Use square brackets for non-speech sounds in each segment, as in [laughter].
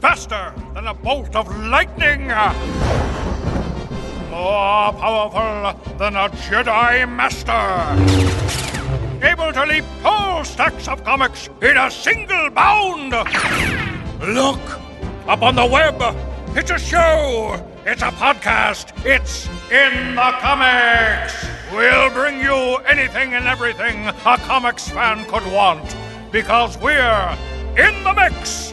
faster than a bolt of lightning, more powerful than a Jedi Master, able to leap whole stacks of comics in a single bound. Look up on the web. It's a show. It's a podcast. It's in the comics. We'll bring you anything and everything a comics fan could want because we're in the mix.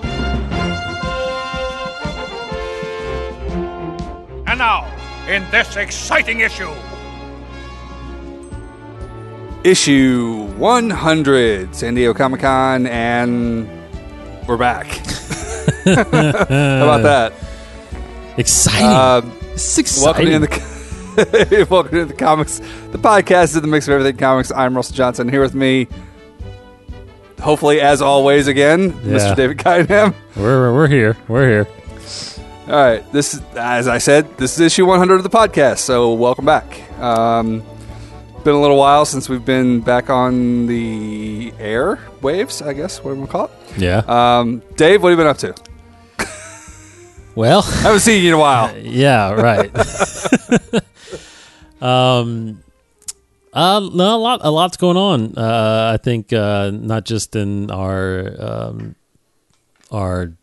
And now, in this exciting issue, Issue 100, San Diego Comic Con, and we're back. [laughs] [laughs] How about that? Exciting. Um, this is welcome exciting. to [laughs] the welcome to the comics, the podcast is the mix of everything comics. I'm Russell Johnson. Here with me, hopefully as always again, Yeah. Mr. David Kynham. we're we're here. We're here. All right, this is as I said, this is issue 100 of the podcast. So welcome back. Um, been a little while since we've been back on the air waves. I guess what do we call it? Yeah. Um, Dave, what have you been up to? well, [laughs] I haven't seen you in a while. [laughs] yeah, right. [laughs] um, uh, no, a lot, a lot's going on. Uh, I think uh, not just in our um, our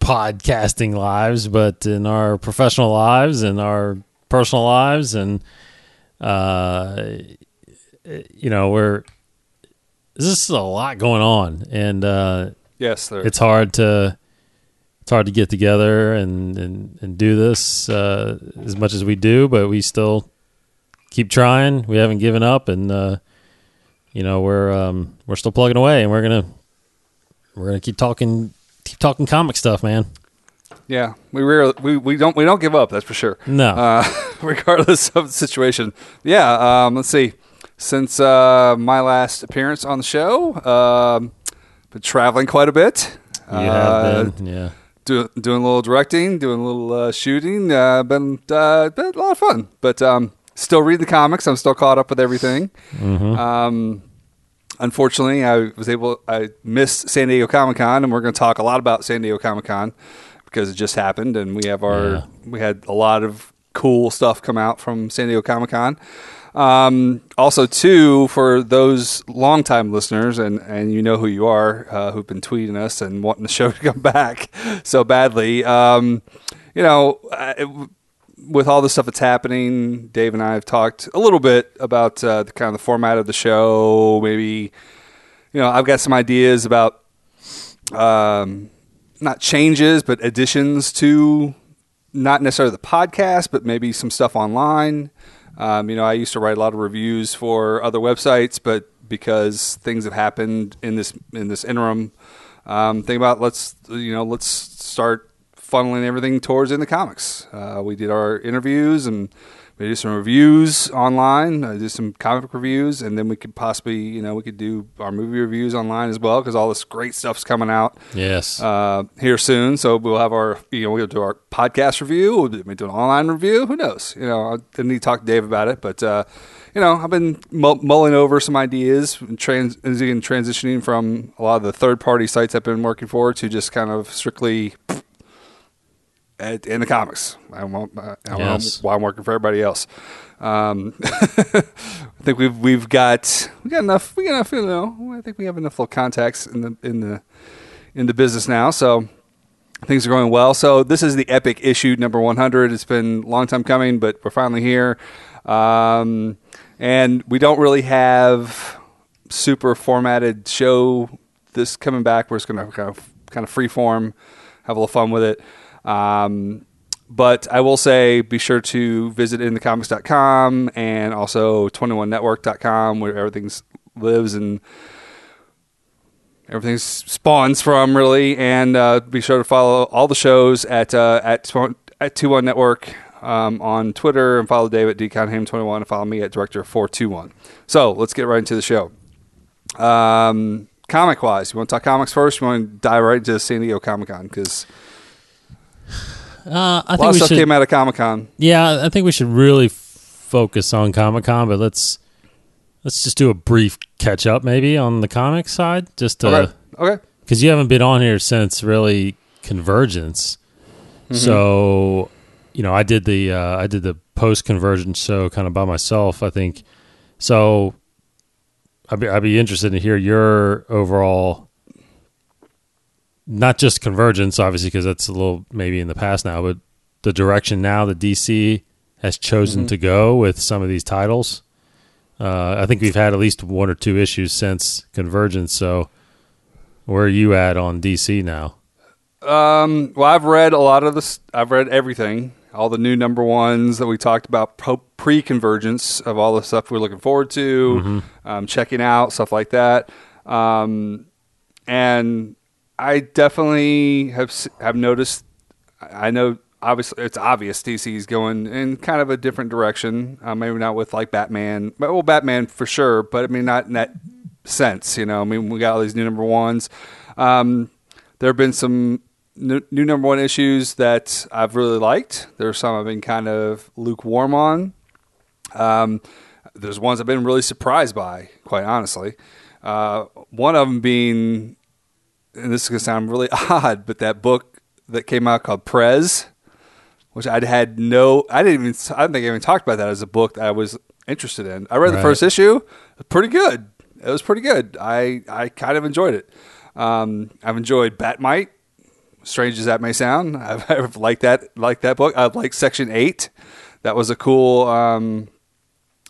podcasting lives, but in our professional lives and our personal lives, and uh, you know, we're this is a lot going on, and uh, Yes, there. it's hard to it's hard to get together and and, and do this uh, as much as we do, but we still keep trying. We haven't given up, and uh, you know we're um, we're still plugging away, and we're gonna we're gonna keep talking keep talking comic stuff, man. yeah, we rarely, we we don't we don't give up. That's for sure. No, uh, [laughs] regardless of the situation. Yeah, um, let's see. Since uh, my last appearance on the show, um, been traveling quite a bit. Uh, have been, yeah. do, doing a little directing, doing a little uh, shooting. Uh, been, uh, been a lot of fun, but um, still reading the comics. I'm still caught up with everything. Um, unfortunately, I was able. I missed San Diego Comic Con, and we're going to talk a lot about San Diego Comic Con because it just happened, and we have our Yeah. we had a lot of cool stuff come out from San Diego Comic Con. Um, also, too, for those longtime listeners, and, and you know who you are, uh, who've been tweeting us and wanting the show [laughs] to come back so badly. Um, you know, uh, it, with all the stuff that's happening, Dave and I have talked a little bit about uh, the kind of the format of the show. Maybe, you know, I've got some ideas about um, not changes, but additions to not necessarily the podcast, but maybe some stuff online. Um, you know, I used to write a lot of reviews for other websites, but because things have happened in this in this interim, um, think about let's you know let's start funneling everything towards in the comics. Uh, we did our interviews and we did some reviews online. I did some comic book reviews, and then we could possibly you know we could do our movie reviews online as well because all this great stuff's coming out Yes. uh, here soon. So we'll have our, you know, we'll do our podcast review. We'll do, do an online review. Who knows? You know, I didn't need to talk to Dave about it, but uh, you know, I've been mull- mulling over some ideas, and trans- and transitioning from a lot of the third party sites I've been working for to just kind of strictly at, in the comics. I won't. I Yes. why I'm working for everybody else. Um, [laughs] I think we've we've got we got enough. We got enough. You know, I think we have enough little contacts in the in the in the business now. So things are going well. So this is the epic issue number 100. It's been a long time coming, but we're finally here. Um, and we don't really have super formatted show this coming back. We're just going to kind of kind of free form, have a little fun with it. Um, but I will say, be sure to visit inthecomics.com and also 21network.com where everything lives and everything spawns from really. And uh, be sure to follow all the shows at uh, at at 21 network um, on twitter and follow dave at dconham21 and follow me at director 421 so let's get right into the show. Um, comic wise you want to talk comics first? You want to dive right into san diego comic-con? Because uh, I think we stuff should. came out of comic-con Yeah, I think we should really f- focus on Comic Con, but let's let's just do a brief catch up maybe on the comic side, just to okay okay because you haven't been on here since really Convergence. So, you know, I did the uh, I did the post Convergence show kind of by myself. I think so. I'd be I'd be interested to hear your overall, not just Convergence, obviously, because that's a little maybe in the past now, but the direction now that DC has chosen to go with some of these titles. Uh, I think we've had at least one or two issues since Convergence. So, where are you at on DC now? Um, well, I've read a lot of this. I've read everything, all the new number ones that we talked about pre-convergence of all the stuff we're looking forward to, um, checking out stuff like that. Um, and I definitely have have noticed. I know obviously it's obvious DC's going in kind of a different direction. Uh, maybe not with like Batman, but well, Batman for sure. But I mean, not in that sense. You know, I mean, we got all these new number ones. Um, there have been some new, new number one issues that I've really liked. There's some I've been kind of lukewarm on. Um, there's ones I've been really surprised by, quite honestly. Uh, one of them being, and this is going to sound really [laughs] odd, but that book that came out called Prez, which I'd had no, I didn't even, I don't think I even talked about that as a book that I was interested in. I read the first issue, pretty good. It was pretty good. I, I kind of enjoyed it. Um, I've enjoyed Batmite, strange as that may sound. [laughs] I've, I've liked that, liked that book. I've liked Section Eight. That was a cool. Um,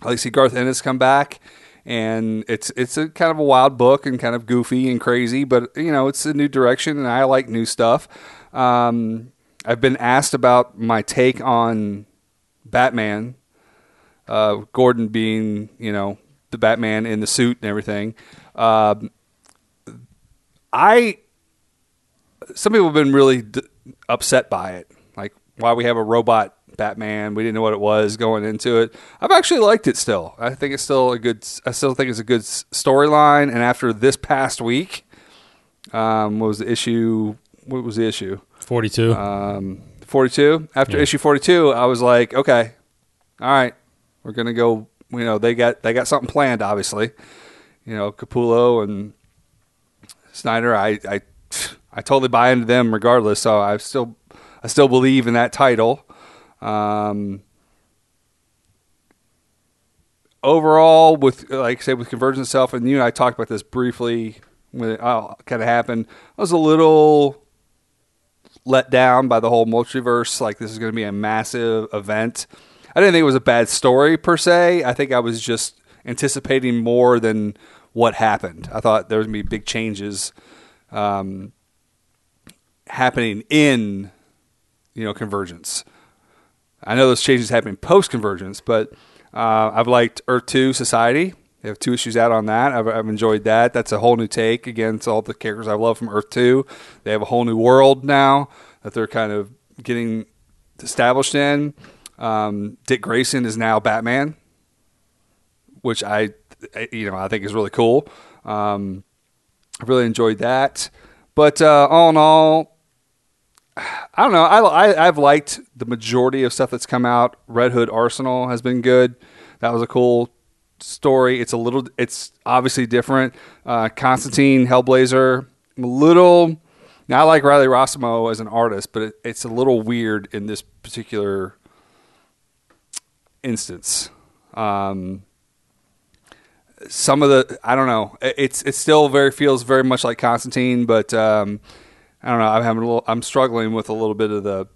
I like to see Garth Ennis come back, and it's it's a kind of a wild book and kind of goofy and crazy, but you know it's a new direction, and I like new stuff. Um, I've been asked about my take on Batman, uh, Gordon being you know the Batman in the suit and everything. Um, I some people have been really d- upset by it, like why we have a robot Batman. We didn't know what it was going into it. I've actually liked it still. I think it's still a good. I still think it's a good storyline. And after this past week, um, what was the issue? What was the issue? Forty-two. Um, forty-two. After Yeah. issue forty-two, I was like, okay, all right, we're gonna go. You know, they got they got something planned. Obviously, you know, Capullo and Snyder. I I I totally buy into them regardless. So I still I still believe in that title. Um, overall, with like I said, with Convergence itself, and you and I talked about this briefly when it all kind of happened. I was a little let down by the whole multiverse. Like this is going to be a massive event. I didn't think it was a bad story per se. I think I was just anticipating more than what happened. I thought there was going to be big changes um, happening in you know convergence. I know those changes happening post convergence, but uh, I've liked Earth Two Society. They have two issues out on that. I've, I've enjoyed that. That's a whole new take against all the characters I love from Earth Two. They have a whole new world now that they're kind of getting established in. Um, Dick Grayson is now Batman, which I, you know, I think is really cool. Um, I really enjoyed that. But uh, all in all, I don't know. I, I I've liked the majority of stuff that's come out. Red Hood Arsenal has been good. That was a cool story. It's a little. It's obviously different. Uh, Constantine Hellblazer. I'm A little. Now I like Riley Rossmo as an artist, but it, it's a little weird in this particular instance. Um, some of the I don't know. It- It's it still very feels very much like Constantine, but um, I don't know. I'm having a little. I'm struggling with a little bit of the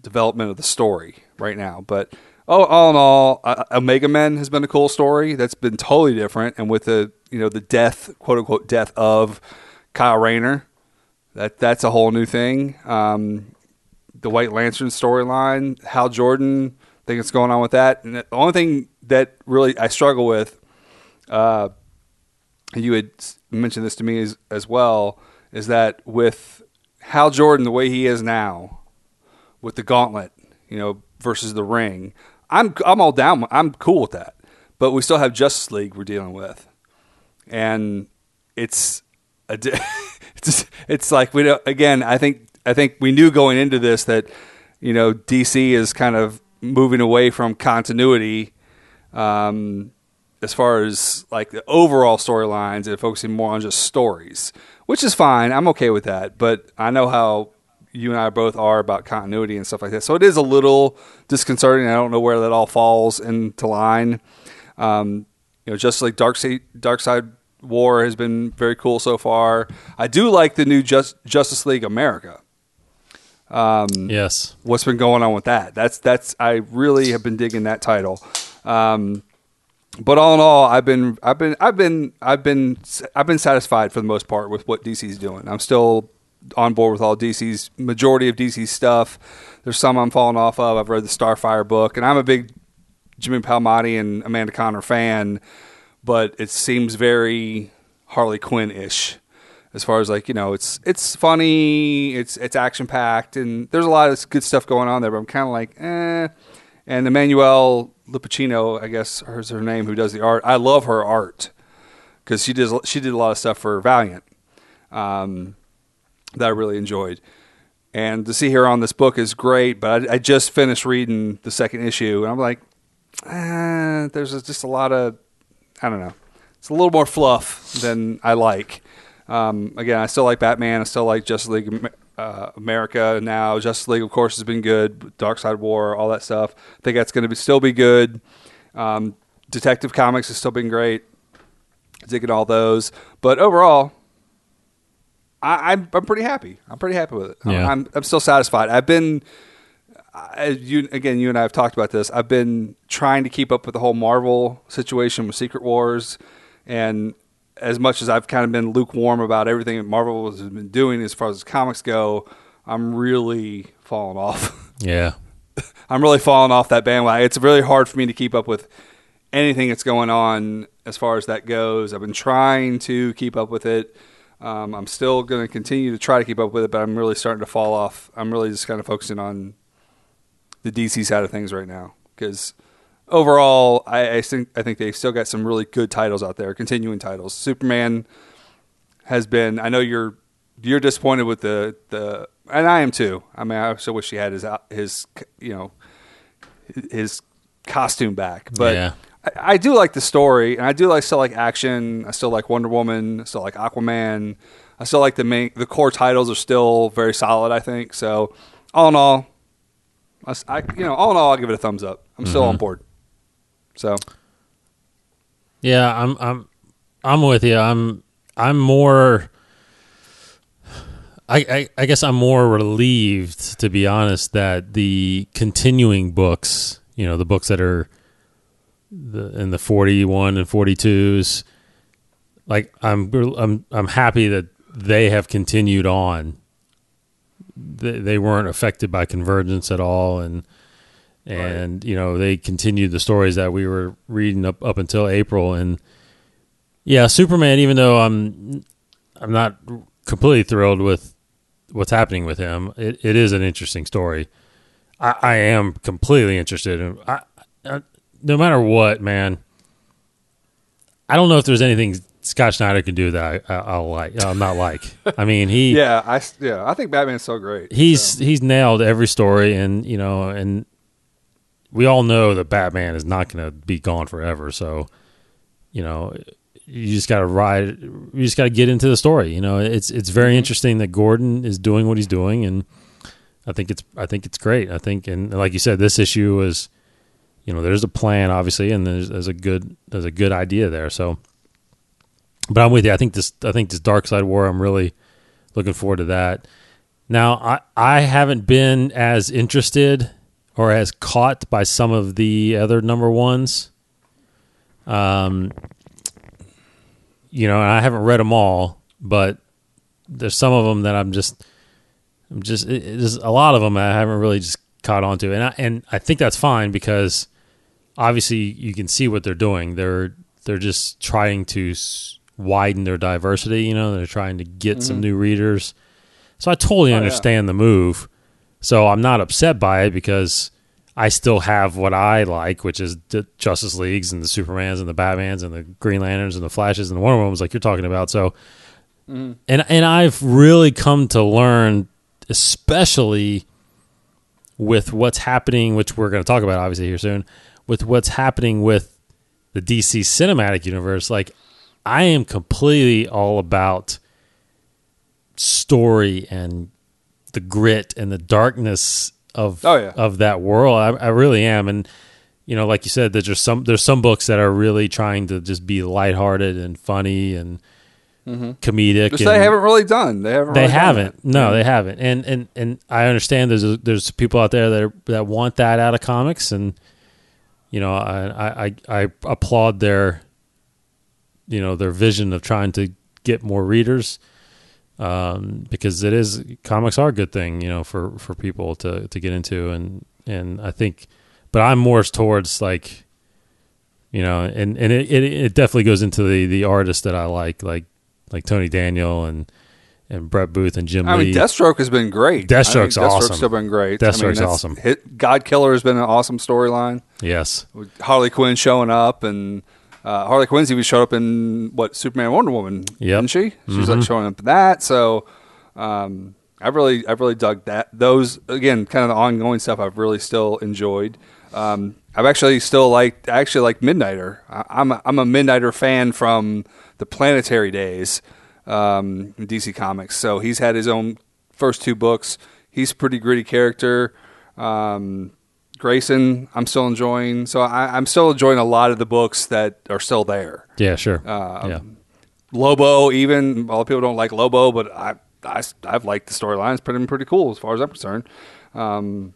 development of the story right now. But oh, all in all, uh, Omega Men has been a cool story. That's been totally different, and with the you know the death, quote unquote, death of Kyle Rayner, that that's a whole new thing. Um, the White Lantern storyline, Hal Jordan, think what's going on with that. And the only thing that really I struggle with uh, you had mentioned this to me as, as well, is that with Hal Jordan the way he is now, with the gauntlet, you know, versus the ring, I'm I'm all down. I'm cool with that. But we still have Justice League we're dealing with, and it's a [laughs] it's it's like we don't. Again, I think I think we knew going into this that you know DC is kind of moving away from continuity. Um, as far as like the overall storylines and focusing more on just stories, which is fine. I'm okay with that. But I know how you and I both are about continuity and stuff like that. So it is a little disconcerting. I don't know where that all falls into line. Um, you know, just like Darkseid, Dark Side War has been very cool so far. I do like the new Just, Justice League America. yes. What's been going on with that? That's that's I really have been digging that title. Um, but all in all, I've been I've been I've been I've been I've been satisfied for the most part with what DC's doing. I'm still on board with all DC's majority of DC's stuff. There's some I'm falling off of. I've read the Starfire book, and I'm a big Jimmy Palmiotti and Amanda Conner fan, but it seems very Harley Quinn ish. As far as like you know, it's it's funny, it's it's action packed, and there's a lot of good stuff going on there. But I'm kind of like, eh. And Emanuela Lupacchino, I guess is her name, who does the art. I love her art because she does she did a lot of stuff for Valiant um, that I really enjoyed. And to see her on this book is great, but I, I just finished reading the second issue, and I'm like, eh, there's just a lot of, I don't know, it's a little more fluff than I like. Um, again, I still like Batman. I still like Justice League uh, America now. Justice League, of course, has been good. Darkseid War, all that stuff. I think that's going to be still be good. Um, Detective Comics has still been great. Digging all those, but overall, I, I'm I'm pretty happy. I'm pretty happy with it. Yeah. I'm I'm still satisfied. I've been I, you again. You and I have talked about this. I've been trying to keep up with the whole Marvel situation with Secret Wars, and as much as I've kind of been lukewarm about everything that Marvel has been doing as far as comics go, I'm really falling off. [laughs] Yeah. I'm really falling off that bandwagon. It's really hard for me to keep up with anything that's going on as far as that goes. I've been trying to keep up with it. Um, I'm still going to continue to try to keep up with it, but I'm really starting to fall off. I'm really just kind of focusing on the DC side of things right now because overall, I, I think I think they've still got some really good titles out there, continuing titles. Superman has been. I know you're you're disappointed with the the, and I am too. I mean, I also wish he had his his you know his costume back, but. Yeah. I, I do like the story, and I do like still like action. I still like Wonder Woman. I still like Aquaman. I still like the main. The core titles are still very solid. I think so. All in all, I, I- you know, all in all, I'll give it a thumbs up. I'm still mm-hmm. on board. So Yeah, I'm I'm I'm with you. I'm I'm more I, I, I guess I'm more relieved to be honest that the continuing books, you know, the books that are the in the 41 and 42s like I'm I'm I'm happy that they have continued on. They, they weren't affected by convergence at all and and you know they continued the stories that we were reading up up until April. And yeah Superman even though I'm I'm not completely thrilled with what's happening with him it, it is an interesting story. I, I am completely interested in I, I, no matter what man I don't know if there's anything Scott Snyder can do that I, I, I'll like I'll not like. I mean he [laughs] yeah, I yeah, I think Batman's so great. he's So, he's nailed every story and you know and we all know that batman is not going to be gone forever so you know you just got to ride you just got to get into the story you know? It's it's very mm-hmm. interesting that gordon is doing what he's doing and i think it's i think it's great. I think and like you said this issue is you know there's a plan obviously and there's, there's a good there's a good idea there so. But i'm with you. I think this i think this Darkseid war i'm really looking forward to that. Now, I, I haven't been as interested or as caught by some of the other number ones. Um, you know, and I haven't read them all, but there's some of them that I'm just, I'm just, there's a lot of them I haven't really just caught on to, and I, and I think that's fine because obviously you can see what they're doing. They're they're just trying to widen their diversity. You know, they're trying to get some new readers. So I totally yeah. understand the move. So I'm not upset by it because I still have what I like, which is the Justice Leagues and the Supermans and the Batmans and the Green Lanterns and the Flashes and the Wonder Womans, like you're talking about. So, mm. and and I've really come to learn, especially with what's happening, which we're going to talk about obviously here soon, with what's happening with the DC cinematic universe. Like, I am completely all about story and the grit and the darkness of Oh, yeah. of that world. I, I really am, and you know, like you said, there's just some there's some books that are really trying to just be lighthearted and funny and mm-hmm. comedic. Which and they haven't really done. They haven't. they really haven't. No, they haven't. And and and I understand there's there's people out there that are, that want that out of comics, and you know, I, I I applaud their you know their vision of trying to get more readers um, because it is comics are a good thing you know for for people to to get into and and I think but I'm more towards like you know and and it it, it definitely goes into the the artists that I like like like Tony Daniel and and Brett Booth and Jim I Lee mean, Deathstroke has been great. Deathstroke's I think awesome. Deathstroke's still been great. Deathstroke's I mean, awesome. Hit, God Killer has been an awesome storyline. yes With Harley Quinn showing up, and uh, Harley Quinn's even showed up in what Superman Wonder Woman. Mm-hmm. didn't she? She's like showing up in that. So um, I really, I really dug that. Those again, kind of the ongoing stuff. I've really still enjoyed. Um, I've actually still liked, I actually like Midnighter. I, I'm a, I'm a Midnighter fan from the Planetary days um, in DC Comics. So he's had his own first two books. He's a pretty gritty character. Um, Grayson, I'm still enjoying. So I, I'm still enjoying a lot of the books that are still there. yeah sure Um, yeah Lobo, even a lot of people don't like Lobo, but I, I have liked the storyline. It's pretty pretty cool as far as I'm concerned. Um,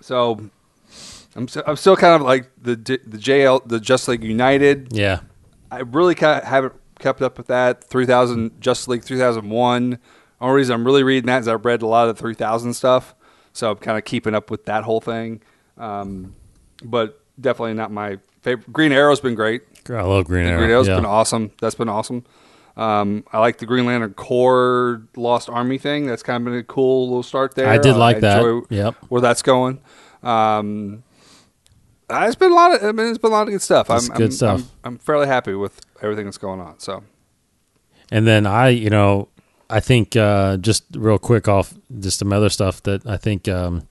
so I'm st- I'm still kind of like the the JL the Just League United. yeah I really kind of haven't kept up with that. 3000 Just League 3001. Only reason I'm really reading that is I've read a lot of the 3000 stuff, so I'm kind of keeping up with that whole thing. Um, but definitely not my favorite. Green Arrow's been great. I love Green Arrow Green Arrow's yeah. been awesome. That's been awesome. Um, I like the Green Lantern Corps Lost Army thing. That's kind of been a cool little start there. I did Uh, like that. enjoy Yep. where that's going. Um, uh, it's been a lot of. I mean, it's been a lot of good stuff. It's I'm, good I'm, stuff. I'm, I'm fairly happy with everything that's going on. So And then I, you know, I think uh, just real quick off just some other stuff that I think um,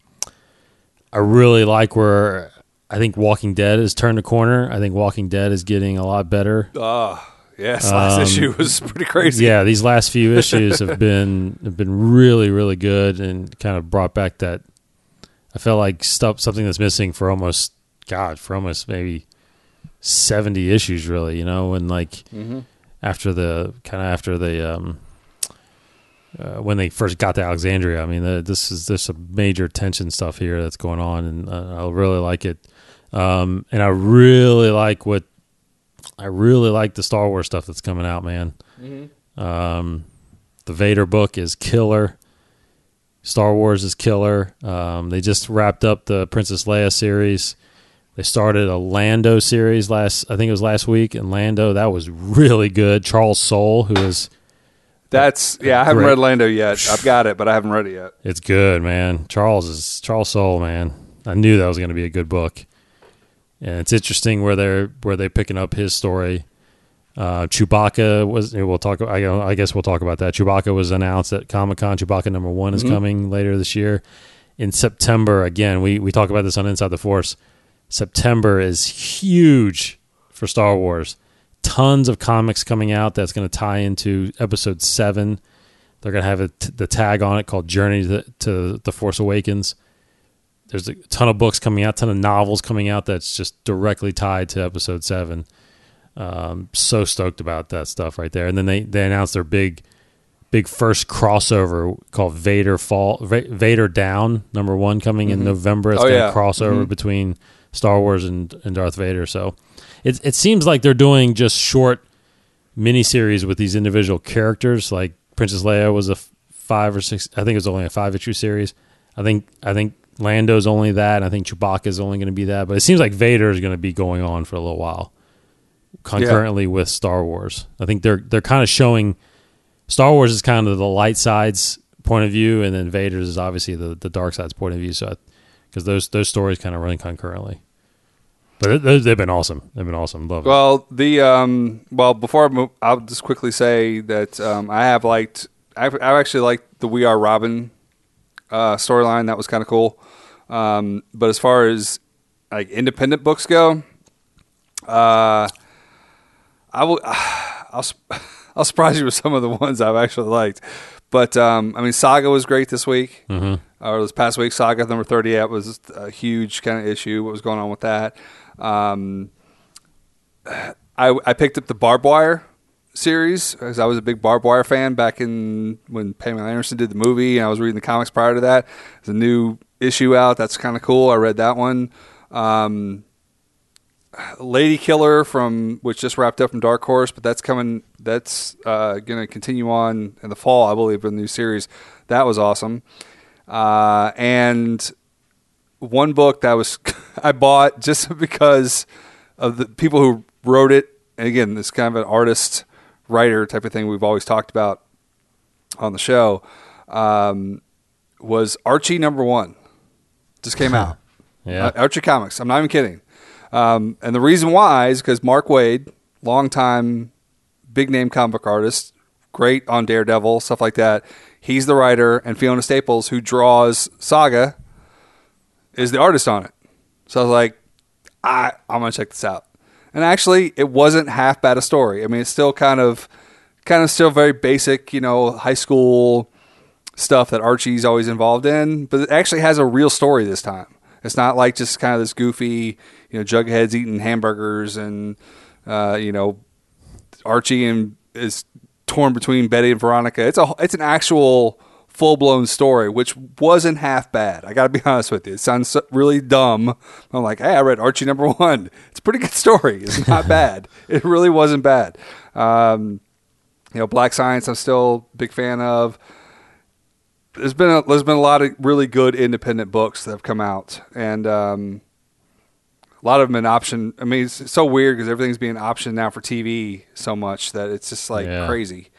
I really like where I think Walking Dead has turned a corner. I think Walking Dead is getting a lot better. Uh, yes, last Um, issue was pretty crazy. Yeah, these last few [laughs] issues have been have been really really good and kind of brought back that I felt like stuff something that's missing for almost God for almost maybe seventy issues really, you know, and like Mm-hmm. after the kind of after the um uh, when they first got to Alexandria. I mean, uh, this is there's some major tension stuff here that's going on, and uh, I really like it. Um, and I really like what I really like the Star Wars stuff that's coming out, man. Um, the Vader book is killer. Star Wars is killer. Um, they just wrapped up the Princess Leia series. They started a Lando series last, I think it was last week, and Lando that was really good. Charles Soule, who is That's yeah. I haven't Great. read Lando yet. I've got it, but I haven't read it yet. It's good, man. Charles is Charles Soule, man. I knew that was going to be a good book, and it's interesting where they're where they're picking up his story. Uh, Chewbacca was. We'll talk. I, I guess we'll talk about that. Chewbacca was announced at Comic Con. Chewbacca number one is coming later this year in September. Again, we we talk about this on Inside the Force. September is huge for Star Wars. Tons of comics coming out that's going to tie into Episode Seven. They're going to have a t- the tag on it called Journey to, to the Force Awakens. There's a ton of books coming out, ton of novels coming out that's just directly tied to Episode Seven. Um, so stoked about that stuff right there. And then they they announced their big big first crossover called Vader Fall Va- Vader Down number one coming in November. It's Oh, going to yeah. cross over between Star Wars and, and Darth Vader. So it it seems like they're doing just short miniseries with these individual characters. Like Princess Leia was a f- five or six. I think it was only a five issue series. I think I think Lando's only that. And I think Chewbacca is only going to be that. But it seems like Vader is going to be going on for a little while concurrently with Star Wars. I think they're they're kind of showing Star Wars is kind of the light side's point of view, and then Vader's is obviously the, the dark side's point of view. So, because those those stories kind of run concurrently, but it, those- they've been awesome. They've been awesome. Love it. Well, the um, well before I move, I'll just quickly say that um, I have liked. I've, I actually liked the We Are Robin uh, storyline. That was kind of cool. Um, but as far as like independent books go, uh, I will. [sighs] I'll [sighs] I'll surprise you with some of the ones I've actually liked. But um, I mean, Saga was great this week. Mm-hmm. Or this past week, Saga number thirty-eight was a huge kind of issue. What was going on with that? Um, I, I picked up the Barbed Wire series because I was a big Barbed Wire fan back in when Pamela Anderson did the movie, and I was reading the comics prior to that. There's a new issue out that's kind of cool. I read that one. Um, Lady Killer from which just wrapped up from Dark Horse, but that's coming. That's uh, going to continue on in the fall, I believe, in the new series. That was awesome. Uh, and one book that was [laughs] I bought just [laughs] because of the people who wrote it. And again, this kind of an artist writer type of thing we've always talked about on the show um, was Archie number one. Just came out. [laughs] Yeah. Uh, Archie Comics. I'm not even kidding. Um, and the reason why is because Mark Waid, longtime big name comic book artist, great on Daredevil, stuff like that. He's the writer, and Fiona Staples, who draws Saga, is the artist on it. So I was like, I, I'm gonna check this out. And actually, it wasn't half bad a story. I mean, it's still kind of, kind of still very basic, you know, high school stuff that Archie's always involved in, but it actually has a real story this time. It's not like just kind of this goofy, you know, Jughead's eating hamburgers and, uh, you know, Archie and is torn between Betty and Veronica. It's a it's an actual full blown story, which wasn't half bad. I got to be [laughs] honest with you. It sounds so- really dumb. I'm like, hey, I read Archie number [laughs] one. It's a pretty good story. It's not [laughs] bad. It really wasn't bad. Um, you know, Black Science. I'm still a big fan of. There's been a, there's been a lot of really good independent books that have come out, and um, a lot of them an option. I mean, it's so weird because everything's being optioned now for TV so much that it's just like Yeah. crazy.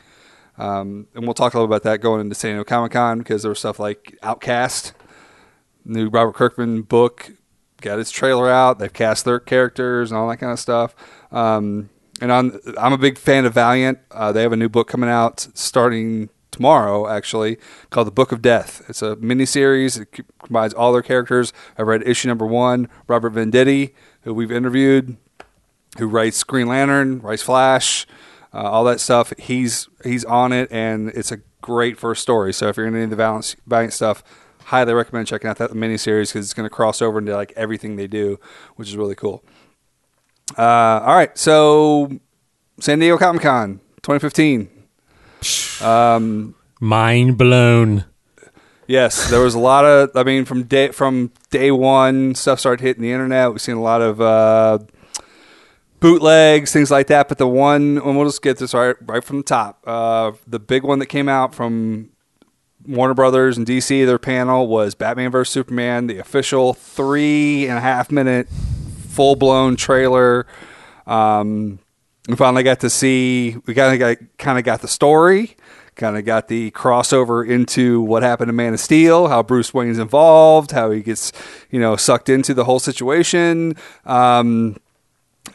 Um, and we'll talk a little about that going into San Diego Comic Con because there was stuff like Outcast, new Robert Kirkman book, got its trailer out. They've cast their characters and all that kind of stuff. Um, and I'm, I'm a big fan of Valiant. Uh, they have a new book coming out starting tomorrow actually called the book of death. It's a mini series it combines all their characters. I read issue number one robert venditti who we've interviewed who writes green lantern writes flash uh, all that stuff. He's he's on it and it's a great first story. So if you're into the valiant stuff highly recommend checking out that mini series because it's going to cross over into like everything they do which is really cool. Uh, all right. So san diego comic-con 2015 um, Mind blown. Yes, there was a lot of. I mean, from day from day one, stuff started hitting the internet. We've seen a lot of uh, bootlegs, things like that. But the one, and we'll just get this right right from the top. Uh, the big one that came out from Warner Brothers and DC, their panel was Batman vs Superman, the official three and a half minute, full blown trailer. Um, we finally got to see. We kind of got kind of got the story. Kind of got the crossover into what happened to Man of Steel, how Bruce Wayne's involved, how he gets, you know, sucked into the whole situation. Um,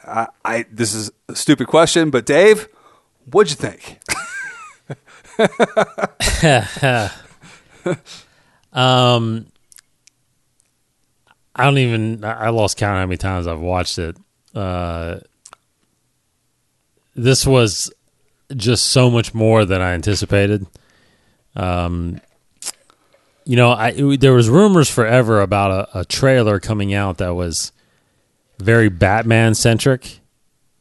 I, I this is a stupid question, but Dave, what'd you think? [laughs] Um, I don't even. I lost count how many times I've watched it. Uh, this was just so much more than I anticipated. Um, you know, I it- there was rumors forever about a, a trailer coming out that was very Batman centric,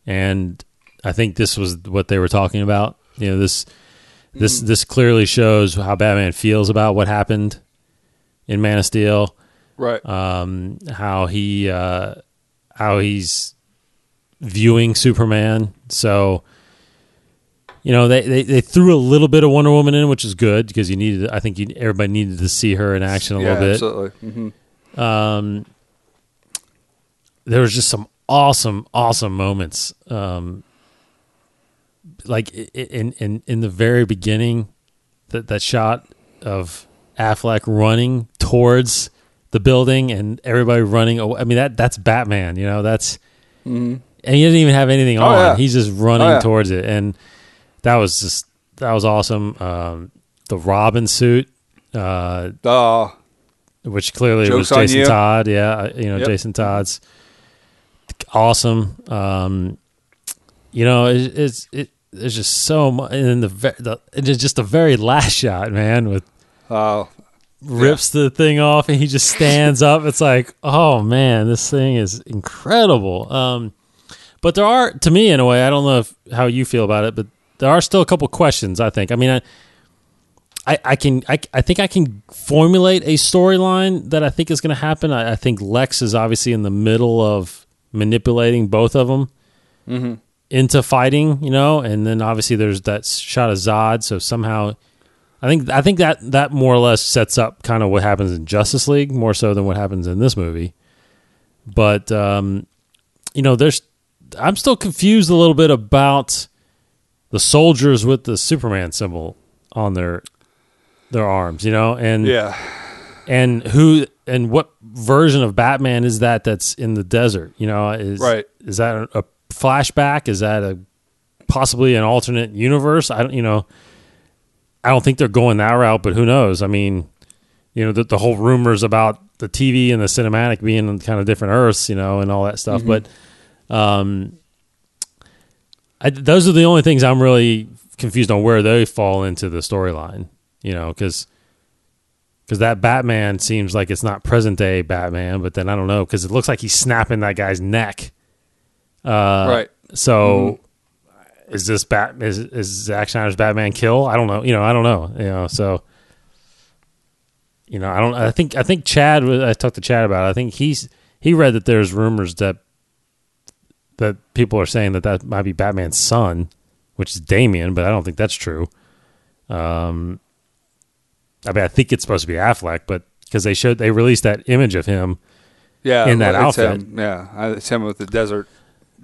and I think this was what they were talking about. You know, this this this clearly shows how Batman feels about what happened in Man of Steel Right. um, how he uh, how he's viewing Superman. So you know they, they, they threw a little bit of Wonder Woman in, which is good because you needed. I think you, everybody needed to see her in action a yeah, little bit. absolutely. hmm Um, there was just some awesome, awesome moments. Um, like in in in the very beginning, that that shot of Affleck running towards the building and everybody running. Away. I mean that that's Batman. You know that's and he didn't even have anything Oh, on. yeah. He's just running Oh, yeah. towards it, and that was just that was awesome. Um, the Robin suit. Uh, Oh, which clearly was Jason. Todd. Yeah, uh, you know Yep. Jason Todd's awesome. Um, you know, it, it's it there's just so much, and then the, the it is just the very last shot, man, with Oh, rips the thing off and he just stands up. It's like, oh man, this thing is incredible. Um, but there are, to me, in a way, I don't know if, how you feel about it, but there are still a couple questions. I think. I mean, I, I, I can, I, I think I can formulate a storyline that I think is going to happen. I, I think Lex is obviously in the middle of manipulating both of them into fighting, you know, and then obviously there's that shot of Zod. So somehow, I think I think that that more or less sets up kind of what happens in Justice League more so than what happens in this movie. But um, you know, there's I'm still confused a little bit about the soldiers with the Superman symbol on their their arms, you know, and yeah. and who and what version of Batman is that that's in the desert? You know, is Right. Is that a, flashback? Is that a possibly an alternate universe? I don't, you know, I don't think they're going that route, but who knows? I mean, you know, the, the whole rumors about the TV and the cinematic being on kind of different Earths, you know, and all that stuff. Mm-hmm. But um, I, those are the only things I'm really confused on where they fall into the storyline. You know, because because that Batman seems like it's not present day Batman, but then I don't know because it looks like he's snapping that guy's neck. Uh, right. So is this Bat? Is is Zack Snyder's Batman kill? I don't know. You know, I don't know. You know, so you know, I don't. I think I think Chad. I talked to Chad about. it. I think he's he read that there's rumors that that people are saying that that might be Batman's son, which is Damian, but I don't think that's true. Um, I mean, I think it's supposed to be Affleck, but because they showed they released that image of him. Yeah. in that it's outfit. Him. Yeah. I- It's him with the desert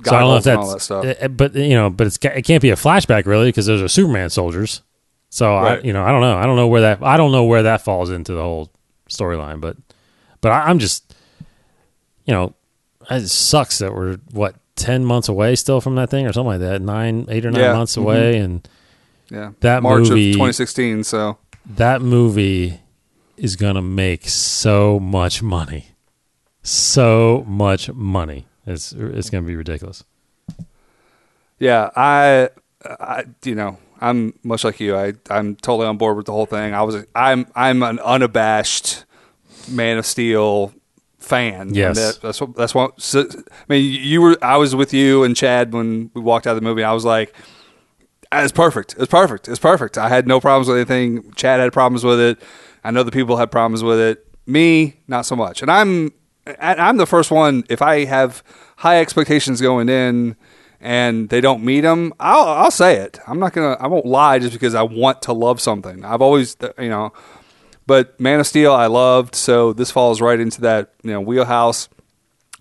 So I don't know if that's all that stuff. uh, but you know, but it's it can't be a flashback really because those are Superman soldiers. So I, you know, I don't know. I don't know where that I don't know where that falls into the whole storyline. But but I, I'm just you know, it sucks that we're what ten months away still from that thing or something like that. Nine, eight or nine Yeah. months Mhm. away, and yeah. that March movie- of 2016. So that movie is gonna make so much money, so much money. It's it's gonna be ridiculous. yeah, I, I, you know, I'm much like you. I, I'm totally on board with the whole thing. I was, I'm, I'm an unabashed Man of Steel fan. Yes. That, that's what. That's what. So, I mean, you were. I was with you and Chad when we walked out of the movie. I was like, "Ah, it's perfect. It's perfect. It's perfect. I had no problems with anything. Chad had problems with it. I know the people had problems with it. Me, not so much. And I'm, I'm the first one. If I have high expectations going in, and they don't meet them, I'll, I'll say it. I'm not gonna. I won't lie just because I want to love something. I've always, you know. But Man of Steel, I loved, so this falls right into that you know wheelhouse.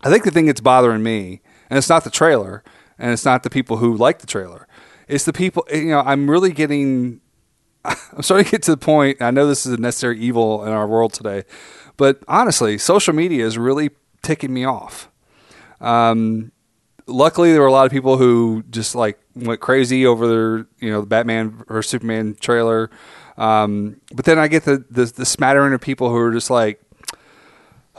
I think the thing that's bothering me, and it's not the trailer, and it's not the people who like the trailer. It's the people. You know, I'm really getting. [laughs] I'm starting to get to the point. I know this is a necessary evil in our world today, but honestly, social media is really ticking me off. Um, luckily, there were a lot of people who just like went crazy over their, you know, the Batman or Superman trailer. Um, but then I get the, the the smattering of people who are just like,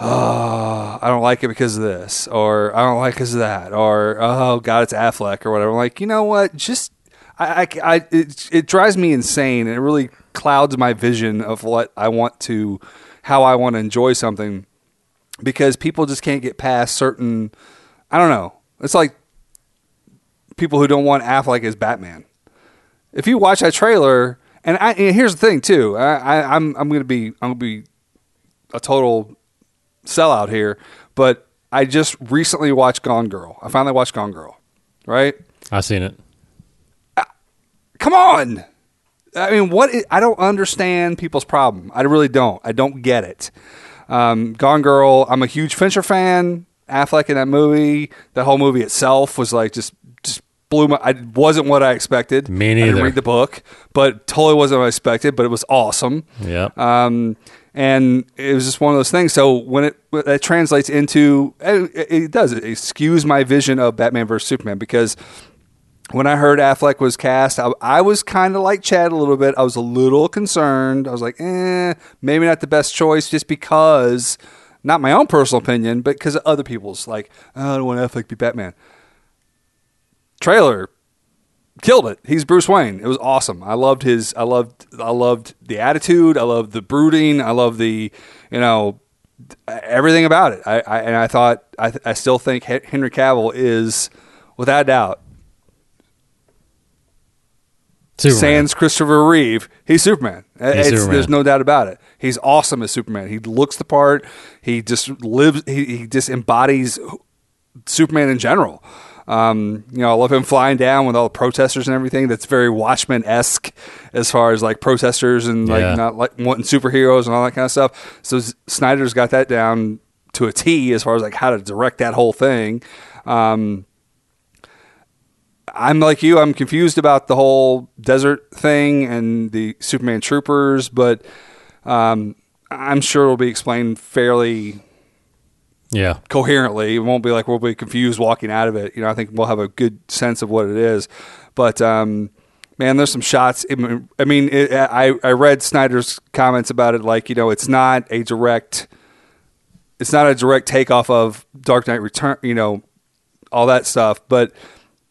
oh, I don't like it because of this, or I don't like because of that, or oh god, it's Affleck or whatever. I'm like, you know what? Just I, I, I it, it drives me insane, and it really clouds my vision of what I want to, how I want to enjoy something, because people just can't get past certain. I don't know. It's like people who don't want Affleck as Batman. If you watch that trailer, and, I, and here's the thing too, I, I, I'm I'm gonna be I'm gonna be a total sellout here, but I just recently watched Gone Girl. I finally watched Gone Girl. Right? I've seen it. Come on. I mean, what? i- I don't understand people's problem. I really don't. I don't get it. Um, Gone Girl. I'm a huge Fincher fan. Affleck in that movie. The whole movie itself was like just blew my. I wasn't what I expected. Me I neither. didn't read the book, but totally wasn't what I expected. But it was awesome. Yep. Um, and it was just one of those things. So when it that translates into it, it does it skews my vision of Batman versus Superman because when I heard Affleck was cast, I, I was kind of like Chad a little bit. I was a little concerned. I was like, eh, maybe not the best choice, just because not my own personal opinion, but because of other people's. Like, oh, I don't want Affleck to be Batman. Trailer killed it. He's Bruce Wayne. It was awesome. I loved his. I loved. I loved the attitude. I loved the brooding. I love the, you know, everything about it. I, I and I thought. I, I still think Henry Cavill is, without doubt, Superman. Sans Christopher Reeve, he's Superman. It's- Superman. There's no doubt about it. He's awesome as Superman. He looks the part. He just lives. He, he just embodies Superman in general. Um, you know, I love him flying down with all the protesters and everything. That's very Watchmen esque as far as like protesters and like Yeah. not like wanting superheroes and all that kind of stuff. So Snyder's got that down to a T as far as like how to direct that whole thing. Um, I'm like you. I'm confused about the whole desert thing and the Superman troopers, but um, I'm sure it'll be explained fairly Yeah. coherently. It won't be like we'll be confused walking out of it. You know, I think we'll have a good sense of what it is. But um, man, there's some shots. I mean- I it, I I read Snyder's comments about it. Like you know, it's not a direct. It's not a direct takeoff of Dark Knight Return. You know, all that stuff, but.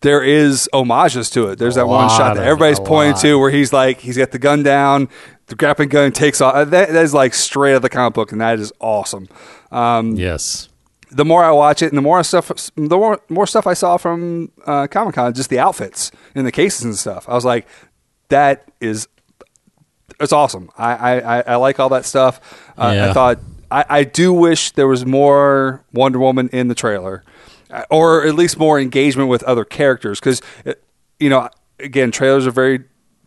There is homages to it. There's A that one shot that everybody's pointing lot. to where he's like, he's got the gun down, the grappling gun takes off. That, that is like straight out of the comic book, and that is awesome. Um, Yes. The more I watch it, and the more stuff, the more more stuff I saw from uh, Comic Con, just the outfits and the cases and stuff. I was like, that is, it's awesome. I I, I- like all that stuff. Uh, I thought I, I do wish there was more Wonder Woman in the trailer, Uh, or at least more engagement with other characters because you know again trailers are very.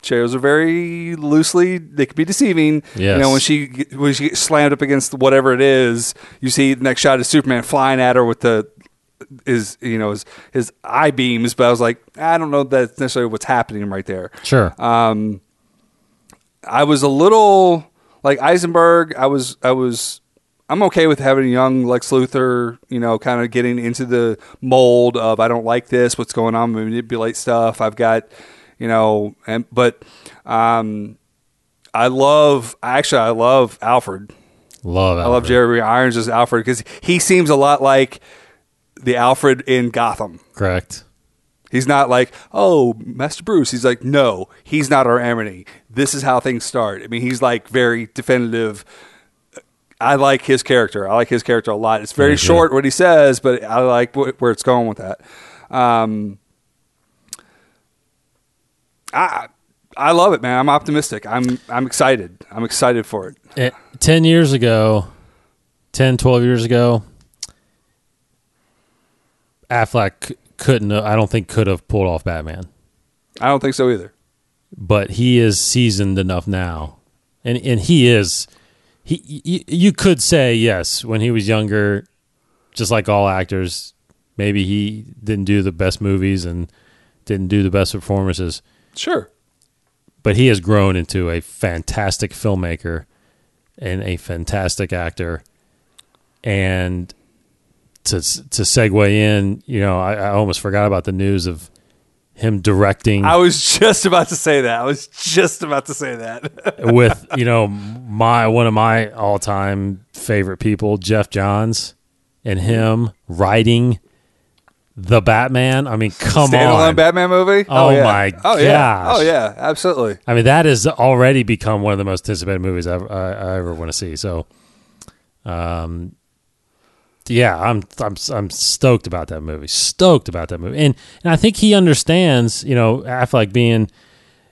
Trailers are very loosely; they could be deceiving. You know, when she when she gets slammed up against whatever it is, you see the next shot is Superman flying at her with the his you know his his eye beams. But I was like, I don't know that that's necessarily what's happening right there. Sure. Um, I was a little like Eisenberg. I was I was I'm okay with having a young Lex Luthor, you know, kind of getting into the mold of I don't like this, what's going on, manipulate stuff. I've got, you know, and but um, I love actually I love Alfred. love. I love Jeremy Irons as Alfred because he seems a lot like the Alfred in Gotham. Correct. He's not like, oh, Master Bruce. He's like, no, he's not our enemy. This is how things start. I mean, he's like very definitive. I like his character. I like his character a lot. It's very short what he says, but I like wh- where it's going with that. Um, I I love it, man. I'm optimistic. I'm I'm excited. I'm excited for it. Eh, 10 years ago 10 12 years ago affleck couldn't i don't think could have pulled off batman I don't think so either. but he is seasoned enough now and and he is he you, you could say yes when he was younger just like all actors maybe he didn't do the best movies and didn't do the best performances Sure. but he has grown into a fantastic filmmaker and a fantastic actor. And to to segue in, you know, I, I almost forgot about the news of him directing I was just about to say that. I was just about to say that. [laughs] with you know my one of my all time favorite people, Geoff Johns, and him writing the Batman. I mean, come Standalone on. Batman movie. Oh, yeah. my Oh yeah. gosh. Oh yeah. Absolutely. I mean, that has already become one of the most anticipated movies I, I, I ever want to see. So, um, yeah, I'm I'm I'm stoked about that movie. Stoked about that movie, and and I think he understands. You know, Affleck being,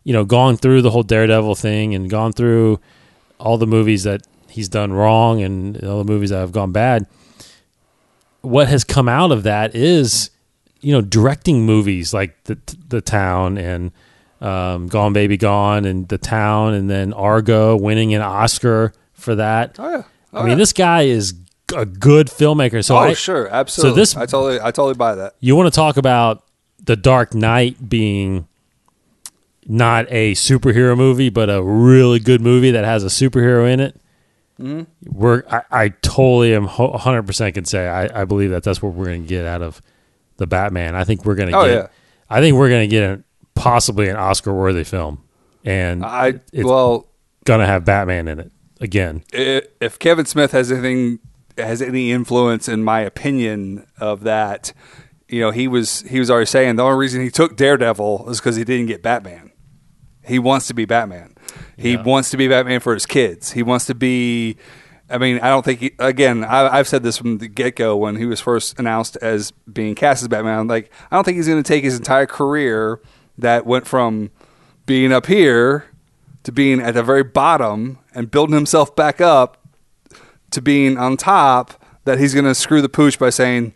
you know, gone through the whole Daredevil thing and gone through all the movies that he's done wrong and all the movies that have gone bad. What has come out of that is, you know, directing movies like the the town and um, Gone Baby Gone and The Town, and then Argo winning an Oscar for that. Oh yeah. Oh, I mean, yeah. this guy is a good filmmaker. So oh I, sure, absolutely. So this- I totally, I totally buy that. you want to talk about The Dark Knight being not a superhero movie, but a really good movie that has a superhero in it. Mm-hmm. We're I, I totally am one hundred percent can say I, I believe that that's what we're going to get out of the Batman. I think we're going to Oh, get. yeah. I think we're going to get a, possibly an Oscar worthy film, and I it's well, going to have Batman in it again. if Kevin Smith has anything has any influence in my opinion of that, you know, he was he was already saying the only reason he took Daredevil is because he didn't get Batman. He wants to be Batman. He Yeah. wants to be Batman for his kids. He wants to be. I mean, I don't think. He, again, I, I've said this from the get go when he was first announced as being cast as Batman. Like, I don't think he's going to take his entire career that went from being up here to being at the very bottom and building himself back up to being on top. That he's going to screw the pooch by saying,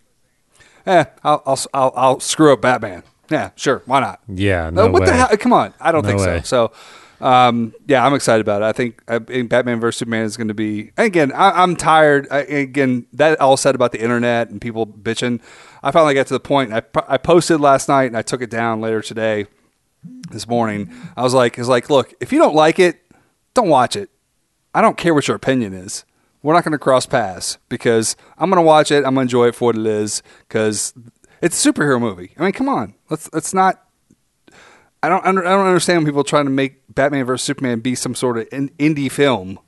"Eh, I'll, I'll, I'll, I'll screw up Batman." Yeah, sure, why not? Yeah, No, no what the hell? Come on, I don't No think way. so. So, um, yeah, I'm excited about it. I think, I think Batman vs Superman is going to be. Again, I, I'm tired. I, again, that all said about the internet and people bitching. I finally got to the point. I I posted last night and I took it down later today. This morning, I was like, "Is like, look, if you don't like it, don't watch it. I don't care what your opinion is. We're not going to cross paths because I'm going to watch it. I'm going to enjoy it for what it is because it's a superhero movie. I mean, come on, let's let's not I don't I don't understand when people trying to make Batman vs Superman be some sort of in, indie film.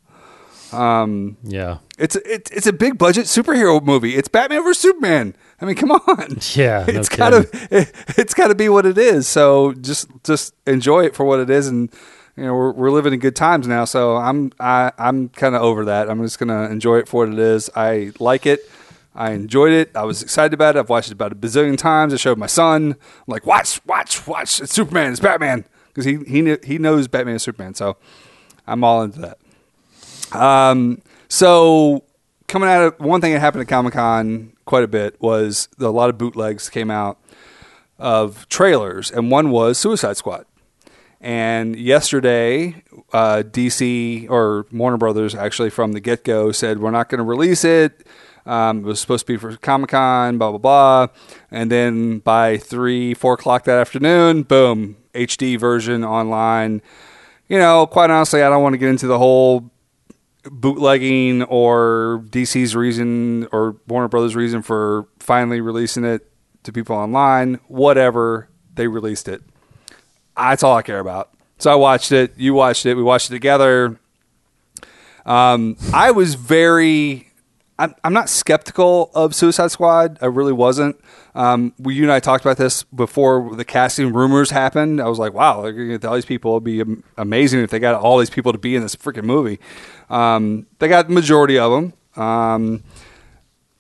Um, yeah. It's a, it, it's a big budget superhero movie. It's Batman vs Superman. I mean, come on. [laughs] Yeah, no it's gotta it, it's gotta be what it is. So just just enjoy it for what it is, and you know we're, we're living in good times now. So I'm I, I'm kind of over that. I'm just gonna enjoy it for what it is. I like it. I enjoyed it. I was excited about it. I've watched it about a bazillion times. I showed my son. I'm like, watch, watch, watch. It's Superman. It's Batman because he he he knows Batman and Superman. So I'm all into that. Um, so coming out of one thing that happened at Comic Con quite a bit was a lot of bootlegs came out of trailers, and one was Suicide Squad. And yesterday, uh, DC or Warner Brothers actually from the get go said we're not going to release it. Um, it was supposed to be for Comic Con, blah blah blah. And then by three, four o'clock that afternoon, boom, HD version online. You know, quite honestly, I don't want to get into the whole bootlegging or DC's reason or Warner Brothers' reason for finally releasing it to people online. Whatever, they released it. That's all I care about. So I watched it. You watched it. We watched it together. Um, I was very. I'm, I'm not skeptical of Suicide Squad. I really wasn't. Um, we, you and I talked about this before the casting rumors happened. I was like, wow, all these people. It'd be amazing if they got all these people to be in this freaking movie. Um, they got the majority of them. Um,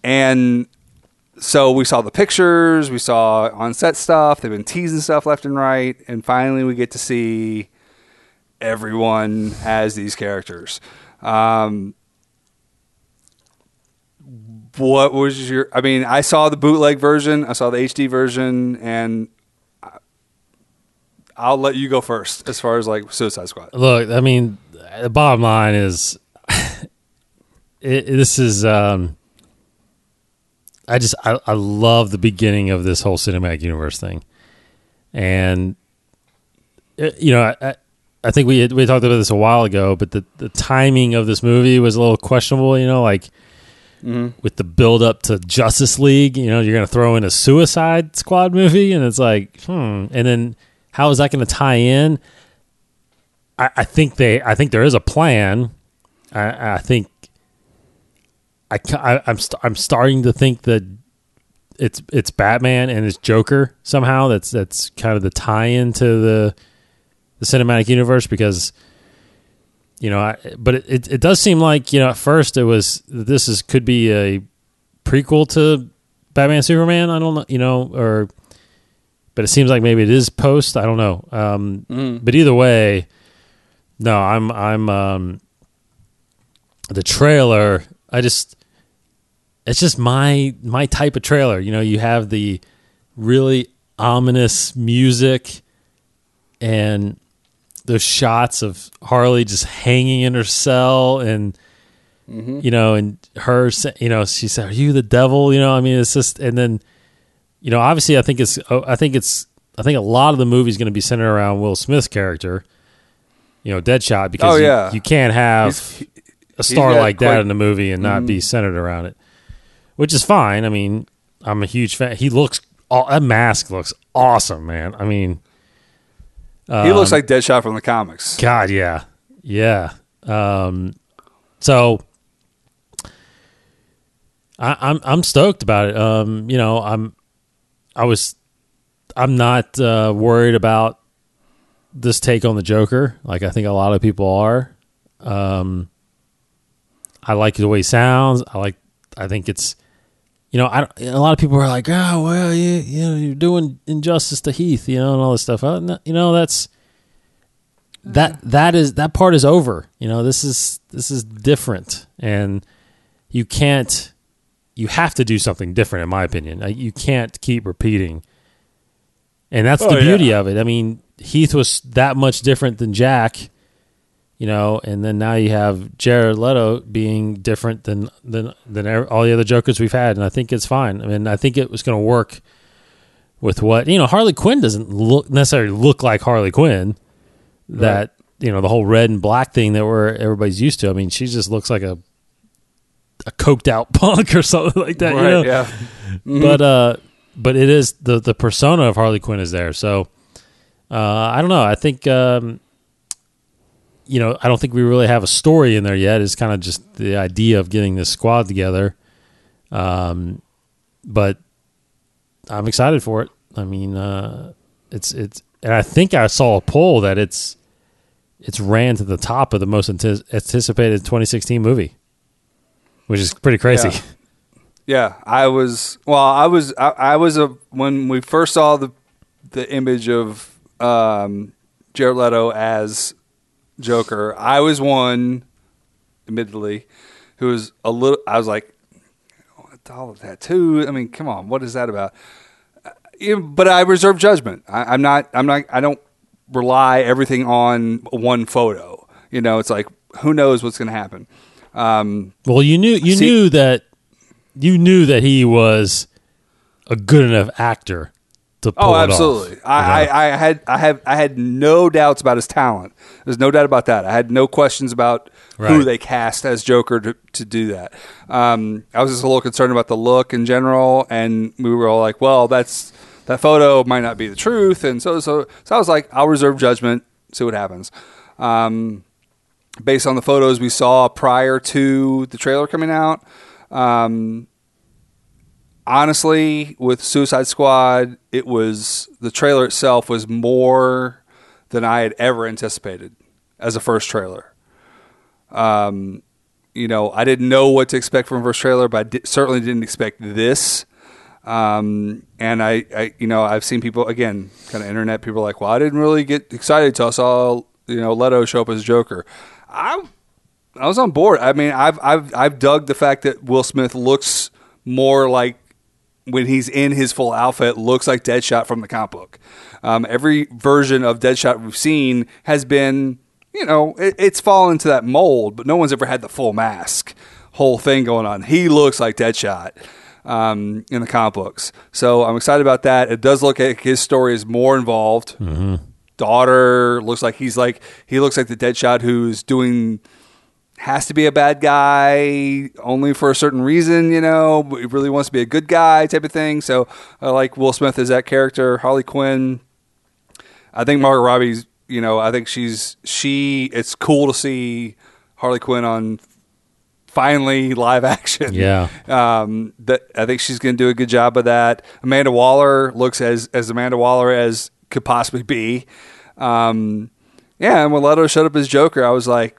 and so we saw the pictures, we saw on set stuff. They've been teasing stuff left and right, and finally we get to see everyone as these characters. Um, what was your? I mean, I saw the bootleg version, I saw the HD version, and I'll let you go first as far as like Suicide Squad. Look, I mean, the bottom line is, [laughs] it, this is. Um, I just I, I love the beginning of this whole cinematic universe thing, and uh, you know I, I, I think we had, we talked about this a while ago, but the the timing of this movie was a little questionable. You know, like with the build up to Justice League, you know, you're going to throw in a Suicide Squad movie, and it's like, hmm, and then how is that going to tie in? I, I think they. I think there is a plan. I, I think. I, I I'm st- I'm starting to think that it's it's Batman and it's Joker somehow. That's that's kind of the tie-in to the the cinematic universe because you know. I, but it, it it does seem like you know at first it was this is could be a prequel to Batman Superman. I don't know, you know, or but it seems like maybe it is post. I don't know. Um, But either way, no, I'm I'm um, the trailer. I just it's just my my type of trailer. You know, you have the really ominous music and those shots of Harley just hanging in her cell and you know and her you know she said are you the devil you know I mean it's just and then you know obviously I think it's oh, I think it's I think a lot of the movie is going to be centered around Will Smith's character you know Deadshot because Oh, you- yeah. you, can't have He's- a star like that quite- Mm-hmm. in the movie and not be centered around it, which is fine. I mean, I'm a huge fan. He looks aw- that mask looks awesome, man. I mean, he looks like Deadshot from the comics. God, yeah, yeah. Um, so I, I'm I'm stoked about it. Um, you know, I'm I was I'm not uh, worried about this take on the Joker. Like I think a lot of people are. Um, I like the way he sounds. I like. I think it's. You know, I a lot of people are like, oh well, you you know, you're doing injustice to Heath, you know, and all this stuff. Uh, no, you know, that's that that is that part is over. You know, this is this is different, and you can't. You have to do something different, in my opinion. You can't keep repeating, and that's Oh, the beauty yeah. of it. I mean, Heath was that much different than Jack, you know, and then now you have Jared Leto being different than than than all the other Jokers we've had, and I think it's fine. I mean, I think it was going to work with what you know. Harley Quinn doesn't look necessarily look like Harley Quinn. That you know the whole red and black thing that we're everybody's used to. I mean, she just looks like a a coked out [laughs] punk or something like that. you know? right? Yeah. but uh but it is the the persona of Harley Quinn is there. So uh I don't know. I think um you know, I don't think we really have a story in there yet. It's kind of just the idea of getting this squad together. Um but I'm excited for it. I mean, uh it's it's and I think I saw a poll that it's it's ran to the top of the most anticipated 2016 movie, which is pretty crazy. Yeah. Yeah, I was. Well, I was. I, I was a when we first saw the the image of um, Jared Leto as Joker. I was one, admittedly, who was a little. I was like, what all of that too. I mean, come on, what is that about? Uh, But I reserve judgment. I, I'm not. I'm not. I don't rely everything on one photo. You know, it's like who knows what's going to happen. Um, Well, you knew you See- knew that you knew that he was a good enough actor to pull Oh, it off, absolutely. you I, know? I, I had I have I had no doubts about his talent. There's no doubt about that. I had no questions about who they cast as Joker to, to do that. Um, I was just a little concerned about the look in general, and we were all like, "Well, that's that photo might not be the truth," and so so so I was like, "I'll reserve judgment, see what happens." Um, based on the photos we saw prior to the trailer coming out, um, honestly, with Suicide Squad, it was the trailer itself was more than I had ever anticipated as a first trailer. Um, you know, I didn't know what to expect from a first trailer, but I di- certainly didn't expect this. Um, and I, I, you know, I've seen people again, kind of internet people like, well, I didn't really get excited until I saw, you know, Leto show up as Joker. I, I was on board. I mean, I've, I've, I've dug the fact that Will Smith looks more like when he's in his full outfit looks like Deadshot from the comic book. Um, every version of Deadshot we've seen has been, you know, it, it's fallen into that mold, but no one's ever had the full mask whole thing going on. He looks like Deadshot um, in the comic books, so I'm excited about that. It does look like his story is more involved. Daughter looks like he's like he looks like the Deadshot who's doing has to be a bad guy only for a certain reason, you know, but he really wants to be a good guy type of thing. So I like Will Smith as that character. Harley Quinn. I think Margot Robbie's, you know, I think she's she it's cool to see Harley Quinn on finally live [laughs] action. Yeah. Um that I think she's going to do a good job of that. Amanda Waller looks as as Amanda Waller as could possibly be. Um yeah, and when Leto showed up as Joker, I was like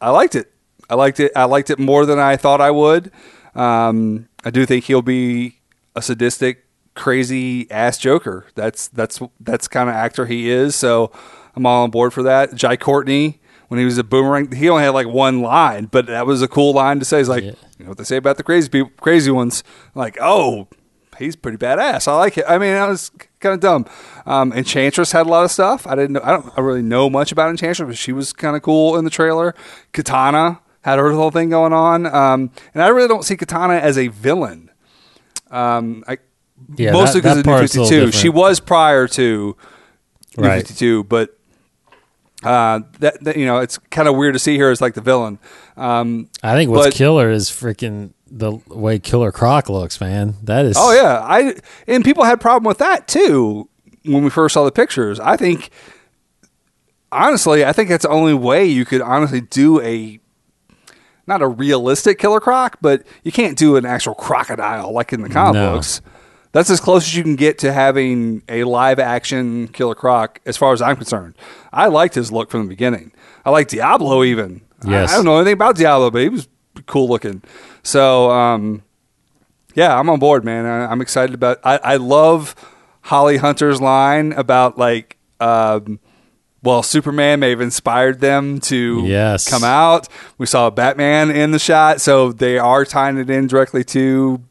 I liked it. I liked it. I liked it more than I thought I would. Um, I do think he'll be a sadistic, crazy ass Joker. That's that's that's kind of actor he is. So I'm all on board for that. Jai Courtney, when he was a boomerang, he only had like one line, but that was a cool line to say. He's like, Yeah. you know what they say about the crazy people, crazy ones. Like, oh, he's pretty badass. I like it. I mean, I was kind of dumb. Um, Enchantress had a lot of stuff. I didn't know. I don't. I really know much about Enchantress, but she was kind of cool in the trailer. Katana had her whole thing going on, um, and I really don't see Katana as a villain. Um, I Yeah, mostly because of New part's a little Fifty Two. She was prior to New Right. Fifty Two, but. Uh, that, that you know, it's kind of weird to see her as like the villain. Um, I think what's But- killer is freaking the way Killer Croc looks, man. That is Oh yeah, I and people had problem with that too when we first saw the pictures. I think honestly, I think that's the only way you could honestly do a not a realistic killer croc, but you can't do an actual crocodile like in the comic No. books. That's as close as you can get to having a live action Killer Croc, as far as I'm concerned. I liked his look from the beginning. I liked Diablo even. I- Yes. I, don't know anything about Diablo, but he was cool looking. So, um, yeah, I'm on board, man. I, I'm excited about. I, I love Holly Hunter's line about like, um, well, Superman may have inspired them to Yes. come out. We saw Batman in the shot, so they are tying it in directly to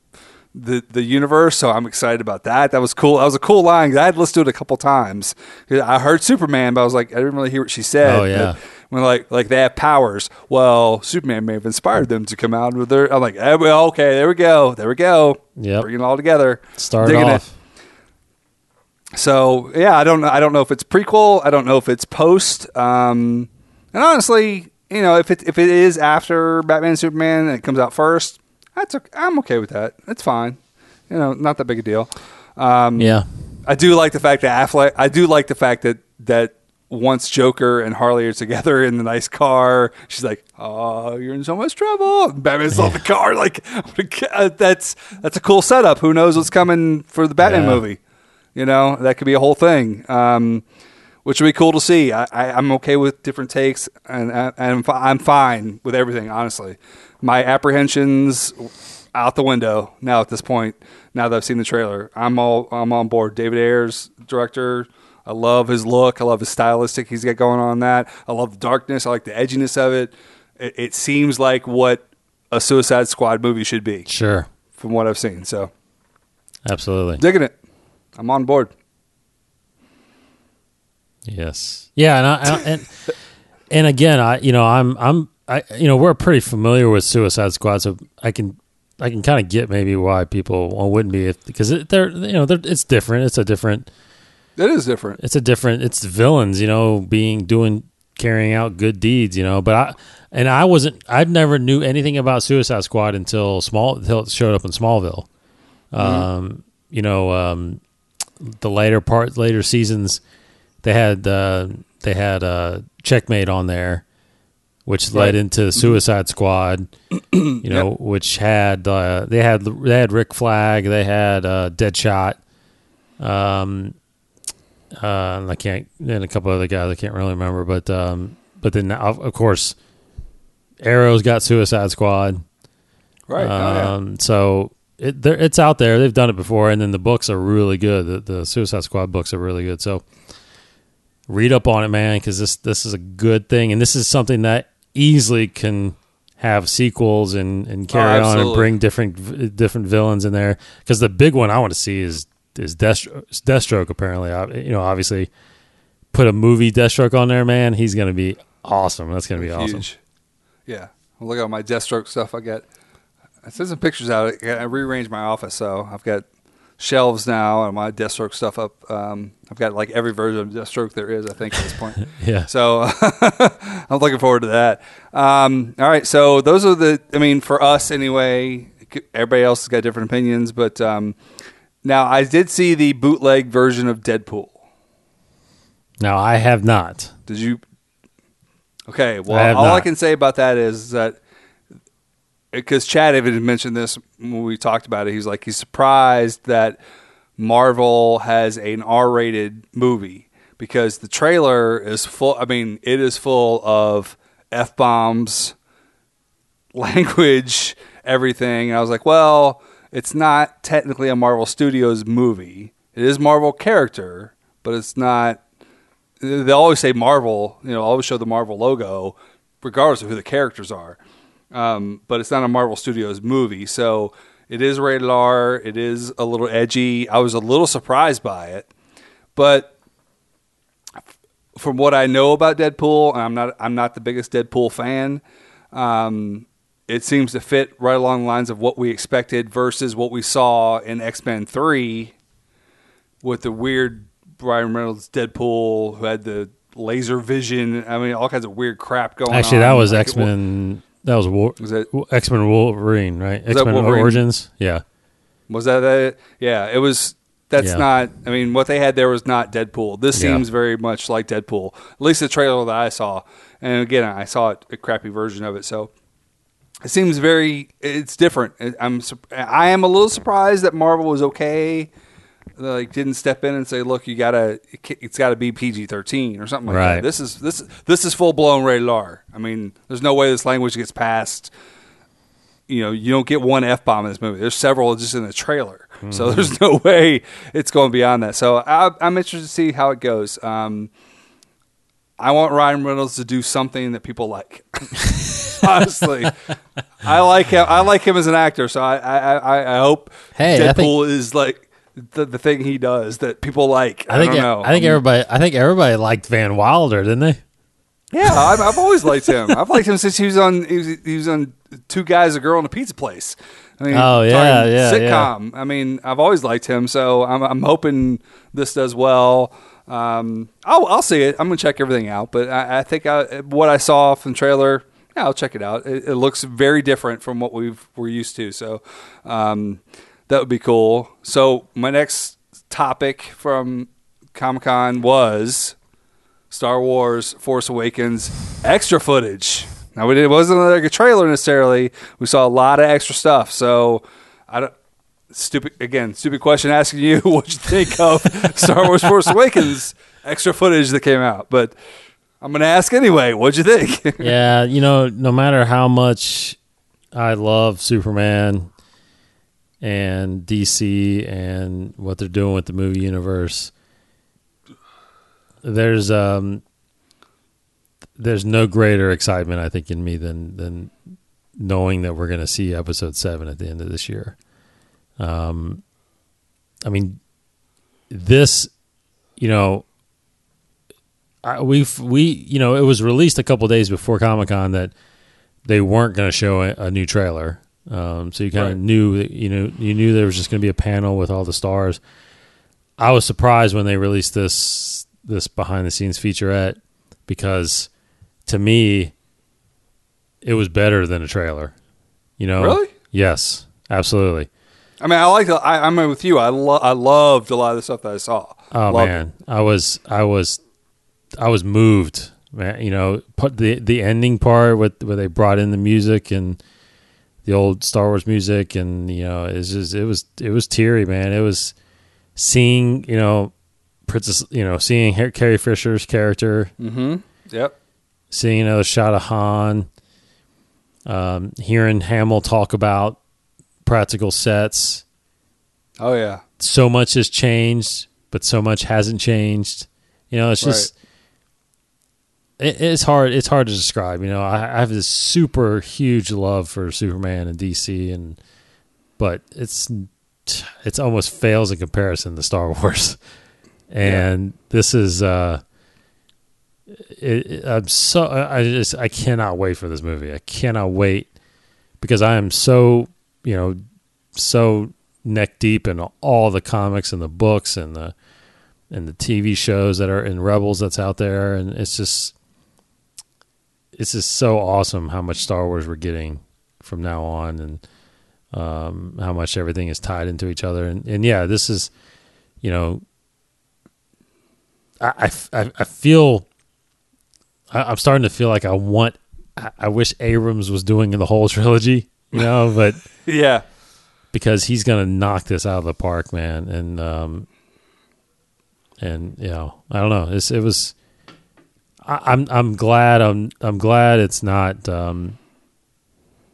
the the universe. So I'm excited about that. That was cool. That was a cool line. I had listened to it a couple times. I heard Superman, but I was like, I didn't really hear what she said. Oh, yeah. But when like like they have powers. Well, Superman may have inspired them to come out with their. I'm like, eh, well, okay, there we go, there we go. Yep. bringing it all together. Start Digging it. off. So yeah, I don't know. I don't know if it's prequel. I don't know if it's post. Um, and honestly, you know, if it if it is after Batman and Superman and it comes out first, that's okay. I'm okay with that. It's fine. You know, not that big a deal. Um, Yeah. I do like the fact that Affleck. I do like the fact that that once Joker and Harley are together in the nice car, she's like, "Oh, you're in so much trouble." And Batman's off the car. Like [laughs] that's that's a cool setup. Who knows what's coming for the Batman Yeah. movie? You know, that could be a whole thing. Um, which would be cool to see. I, I, I'm okay with different takes, and, and I'm, fi- I'm fine with everything. Honestly, my apprehensions out the window now at this point. Now that I've seen the trailer, I'm all I'm on board. David Ayers, director. I love his look. I love his stylistic he's got going on that. I love the darkness. I like the edginess of it. It, it seems like what a Suicide Squad movie should be, Sure. from what I've seen. So Absolutely. digging it. I'm on board. Yes. Yeah, and I, I and [laughs] and again, I you know I'm I'm I you know we're pretty familiar with Suicide Squad, so I can I can kind of get maybe why people wouldn't be if, because they're you know they're, it's different. It's a different. It is different. It's a different. It's villains, you know, being doing carrying out good deeds, you know. But I and I wasn't. I never knew anything about Suicide Squad until small until it showed up in Smallville. Um, you know, um, the later part, later seasons, they had uh, they had uh, Checkmate on there, which led Right. into Suicide Squad. [clears throat] you know, which had uh, they had they had Rick Flag, they had uh, Deadshot. Um, uh, and I can't, and a couple other guys I can't really remember, but um, but then of, of course, Arrow's got Suicide Squad. Right. Oh, yeah. Um, so it there, it's out there. They've done it before, and then the books are really good. The, the Suicide Squad books are really good. So read up on it, man, because this this is a good thing, and this is something that easily can have sequels and, and carry on and bring different different villains in there. Because the big one I want to see is is Deathstroke. Deathstroke apparently, you know, obviously put a movie Deathstroke on there, man. He's gonna be awesome. That's gonna be awesome. Yeah. Well, look at all my Deathstroke stuff. I got. I sent some pictures out. I rearranged my office, so I've got shelves now and my Deathstroke stuff up. Um, I've got like every version of Deathstroke there is, I think, at this point. [laughs] Yeah. So [laughs] I'm looking forward to that. Um, all right, so those are the. I mean, for us anyway. Everybody else has got different opinions, but um, now I did see the bootleg version of Deadpool. Now I have not. Did you? Okay. Well, I all I can say about that is that because Chad even mentioned this when we talked about it. He's like he's surprised that Marvel has an R-rated movie because the trailer is full. I mean, it is full of f bombs, [laughs] language, everything. And I was like, well, it's not technically a Marvel Studios movie. It is Marvel character, but it's not they always say Marvel, you know, always show the Marvel logo, regardless of who the characters are. Um, but it's not a Marvel Studios movie, so it is rated R. It is a little edgy. I was a little surprised by it, but from what I know about Deadpool, and I'm not I'm not the biggest Deadpool fan. Um, it seems to fit right along the lines of what we expected versus what we saw in X Men Three with the weird Brian Reynolds Deadpool who had the laser vision. I mean, all kinds of weird crap going on. Actually, that was Like, X Men. That was War, Was that- X Men Wolverine, right? X-Men? Origins. Yeah, Was that it? Yeah, it was. That's Yeah. not. I mean, what they had there was not Deadpool. This Yeah. seems very much like Deadpool. At least the trailer that I saw. And again, I saw a crappy version of it. So it seems very it's different. I'm I am a little surprised that Marvel was okay. Like didn't step in and say, "Look, you gotta it's got to be PG thirteen or something like Right. that." This is this this is full blown rated R. I mean, there's no way this language gets passed. You know, you don't get one f bomb in this movie. There's several just in the trailer, so there's no way it's going beyond that. So I, I'm interested to see how it goes. Um, I want Ryan Reynolds to do something that people like. [laughs] Honestly, I like him. I like him as an actor. So I, I, I, I hope Hey, I think- Deadpool is like the, the thing he does that people like. I, I think don't know. I think everybody I think everybody liked Van Wilder, didn't they? Yeah, I've, I've always liked him. I've liked him since he was on. He was, he was on Two Guys, a Girl, and a Pizza Place. I mean, Oh, yeah, yeah, sitcom. I mean, I've always liked him, so I'm, I'm hoping this does well. Um, I'll, I'll see it. I'm gonna check everything out, but I, I think I, what I saw from the trailer, yeah, I'll check it out. It, it looks very different from what we've we're used to, so um, that would be cool. So my next topic from Comic Con was Star Wars Force Awakens extra footage. Now it wasn't like a trailer necessarily. We saw a lot of extra stuff. So I don't stupid again, stupid question asking you [laughs] what you think of Star Wars Force Awakens extra footage that came out. But I'm gonna ask anyway, what'd you think? [laughs] yeah, you know, no matter how much I love Superman and DC and what they're doing with the movie universe, there's um there's no greater excitement I think in me than than knowing that we're going to see episode 7 at the end of this year. Um I mean this you know I, we've we you know it was released a couple days before Comic Con that they weren't going to show a, a new trailer. Um, so you kind of Right. knew that you know you knew there was just going to be a panel with all the stars. I was surprised when they released this this behind the scenes featurette because to me it was better than a trailer. You know, Really? Yes, absolutely. I mean, I like. I, I'm with you. I lo- I loved a lot of the stuff that I saw. Oh Loved man, I was I was I was moved, man. You know, put the the ending part with where they brought in the music and the old Star Wars music, and you know, it's just it was it was teary, man. It was seeing you know Princess, you know, seeing Har- Carrie Fisher's character. Mm-hmm. Yep. seeing another shot of Han, um, hearing Hamill talk about practical sets. Oh yeah. so much has changed, but so much hasn't changed. You know, it's just it, it's hard. It's hard to describe. You know, I, I have this super huge love for Superman and DC, and but it's it's almost fails in comparison to Star [laughs] Wars. And this is uh, it, it- I'm so I just I cannot wait for this movie. I cannot wait because I am so you know so neck deep in all the comics and the books and the and the TV shows that are in Rebels that's out there, and it's just it's just so awesome how much Star Wars we're getting from now on, and um, how much everything is tied into each other, and and yeah, this is you know I I, I- feel I, I'm starting to feel like I want I, I wish Abrams was doing the whole [laughs] trilogy, you know, but [laughs] Yeah. because he's gonna knock this out of the park, man. And um, and you know, I don't know. It's, it was. I, I'm I'm glad I'm I'm glad it's not. Um,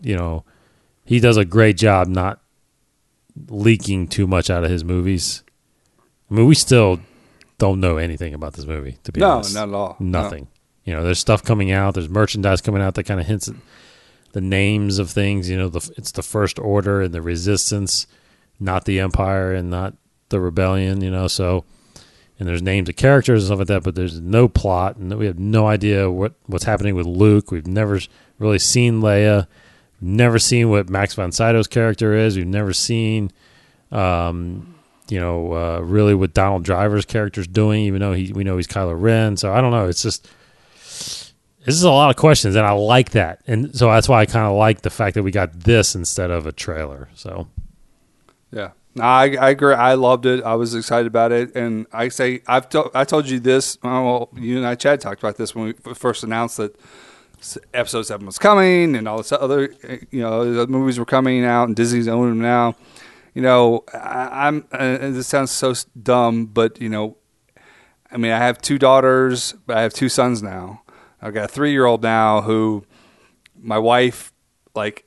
you know, he does a great job not leaking too much out of his movies. I mean, we still don't know anything about this movie. To be No, honest, No, not at all. No. Nothing. You know, there's stuff coming out. There's merchandise coming out that kind of hints at the names of things. You know, the it's the First Order and the Resistance, not the Empire and not the Rebellion. You know, so and there's names of characters and stuff like that, but there's no plot, and we have no idea what what's happening with Luke. We've never really seen Leia. Never seen what Max von Sydow's character is. We've never seen, um, you know, uh, really what Donald Driver's character's doing. Even though he, we know he's Kylo Ren. So I don't know. It's just this is a lot of questions, and I like that, and so that's why I kind of like the fact that we got this instead of a trailer. So Yeah, I, I agree. I loved it. I was excited about it, and I say I've to, I told you this. Well, you and I, Chad, talked about this when we first announced that episode seven was coming, and all this other, you know, the movies were coming out, and Disney's owning them now. You know, I, I'm. Uh, this sounds so dumb, but you know, I mean, I have two daughters, but I have two sons now. I've got a three year old now who my wife, like,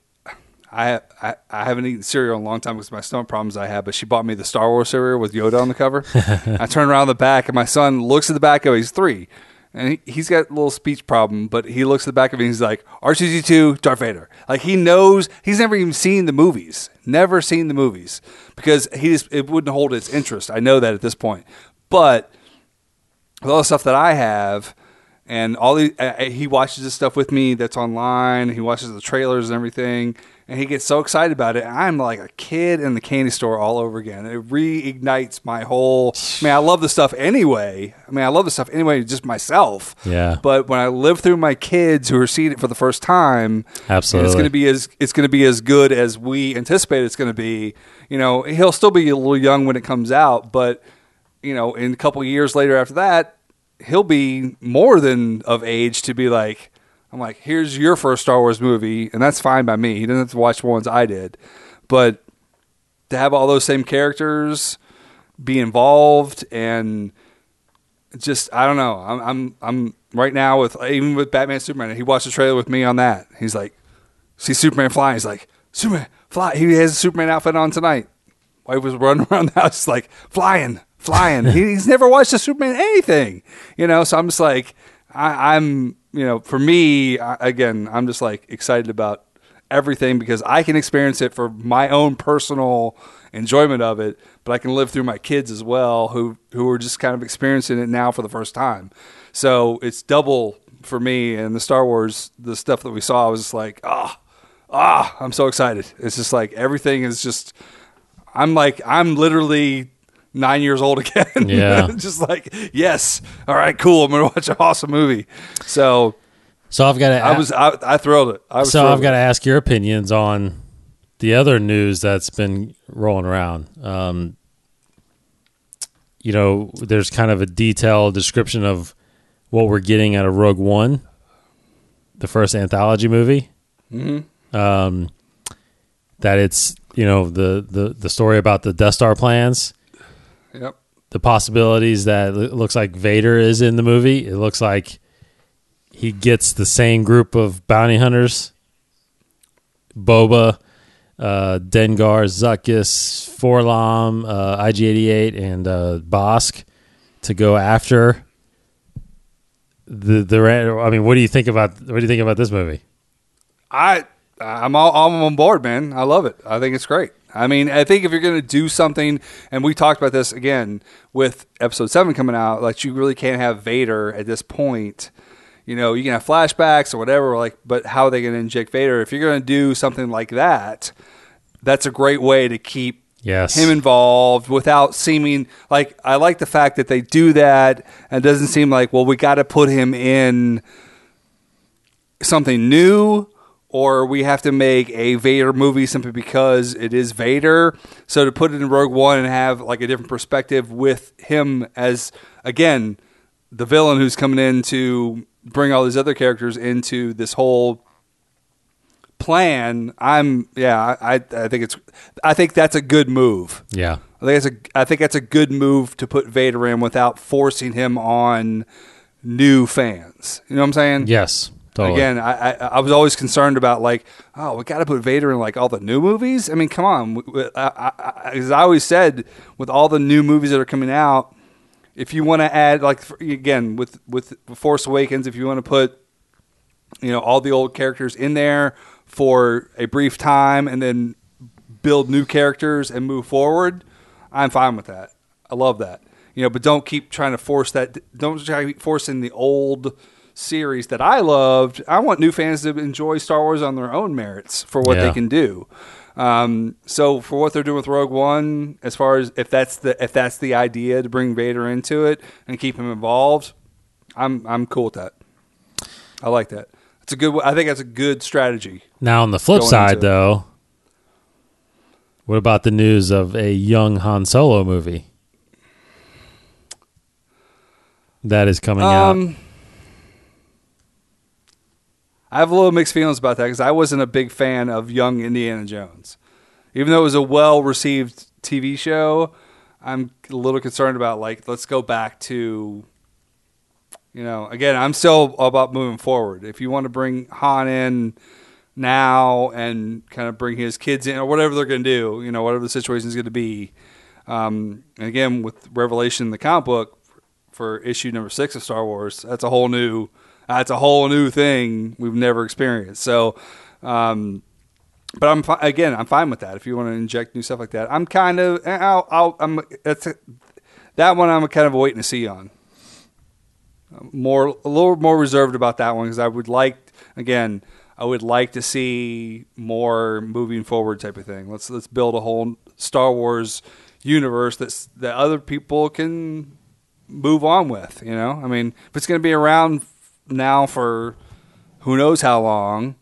I, I I haven't eaten cereal in a long time because of my stomach problems I have, but she bought me the Star Wars cereal with Yoda on the cover. [laughs] I turn around the back, and my son looks at the back of it. He's three. And he, he's got a little speech problem, but he looks at the back of it and he's like, R2D2, Darth Vader. Like, he knows, he's never even seen the movies. Never seen the movies. Because he just, it wouldn't hold his interest. I know that at this point. But with all the stuff that I have, and all the uh, he watches this stuff with me that's online. He watches the trailers and everything, and he gets so excited about it. I'm like a kid in the candy store all over again. It reignites my whole. I mean, I love the stuff anyway. I mean, I love the stuff anyway, just myself. Yeah. But when I live through my kids who are seeing it for the first time, Absolutely. it's going to be as it's going to be as good as we anticipate it's going to be. You know, he'll still be a little young when it comes out, but you know, in a couple years later after that, he'll be more than of age to be like, I'm like, here's your first Star Wars movie, and that's fine by me. He doesn't have to watch the ones I did, but to have all those same characters be involved and just I don't know. I'm I'm I'm right now with even with Batman Superman. He watched the trailer with me on that. He's like, see Superman flying. He's like, Superman fly. He has a Superman outfit on tonight. Wife was running [laughs] around the house like flying, flying. He- He's never watched a Superman anything, you know. So I'm just like, I, I'm, you know, for me again, I'm just like excited about everything because I can experience it for my own personal enjoyment of it, but I can live through my kids as well who who are just kind of experiencing it now for the first time. So it's double for me and the Star Wars, the stuff that we saw I was just like, ah, ah, I'm so excited. It's just like everything is just I'm like I'm literally nine years old again. [laughs] Yeah. just like yes, all right, cool. I'm gonna watch an awesome movie. So So I've got to. I was I, I thrilled it. I was so I've got to ask your opinions on the other news that's been rolling around. Um, you know, there's kind of a detailed description of what we're getting out of Rogue One, the first anthology movie. Mm-hmm. Um, that it's you know the the the story about the Death Star plans. Yep. the possibilities that it looks like Vader is in the movie. It looks like he gets the same group of bounty hunters Boba, uh, Dengar, Zuckuss, 4-LOM, uh, IG 88, and uh, Bossk to go after the the. I mean, what do you think about what do you think about this movie? I I'm all I'm on board, man. I love it. I think it's great. I mean, I think if you're going to do something, and we talked about this again with episode seven coming out, like you really can't have Vader at this point. You know, you can have flashbacks or whatever, like, but how are they going to inject Vader? If you're going to do something like that, that's a great way to keep Yes, him involved without seeming like I like the fact that they do that and it doesn't seem like well we got to put him in something new or we have to make a Vader movie simply because it is Vader. So to put it in Rogue One and have like a different perspective with him as again the villain who's coming in to bring all these other characters into this whole plan i'm yeah I, I think it's i think that's a good move. Yeah, i think it's a i think that's a good move to put vader in without forcing him on new fans. You know what i'm saying? Yes, totally. Again, I, I I was always concerned about like, oh, we got to put Vader in like all the new movies. I mean, come on. I, I, as I always said, with all the new movies that are coming out, if you want to add like for- again with with Force Awakens, if you want to put you know all the old characters in there for a brief time and then build new characters and move forward, I'm fine with that. I love that. You know, but don't keep trying to force that. Don't try forcing the old series that I loved. I want new fans to enjoy Star Wars on their own merits for what Yeah. they can do. Um, so for what they're doing with Rogue One, as far as if that's the if that's the idea to bring Vader into it and keep him involved, I'm I'm cool with that. I like that. It's a good. I think that's a good strategy. Now, on the flip side, though, what about the news of a young Han Solo movie that is coming out? I have a little mixed feelings about that because I wasn't a big fan of Young Indiana Jones, even though it was a well received TV show. I'm a little concerned about like let's go back to you know, again, I'm still about moving forward. If you want to bring Han in now and kind of bring his kids in or whatever they're going to do, you know, whatever the situation is going to be. Um, and again, with Revelation, the comic book for issue number six of Star Wars, that's a whole new, that's a whole new thing we've never experienced. So, um, but I'm fi- again, I'm fine with that. If you want to inject new stuff like that, I'm kind of, I'll, I'll I'm that's a, that one. I'm kind of waiting to see on more a little more reserved about that one because I would like again I would like to see more moving forward type of thing. Let's let's build a whole Star Wars universe that's that other people can move on with. You know, I mean, if it's going to be around now for who knows how long,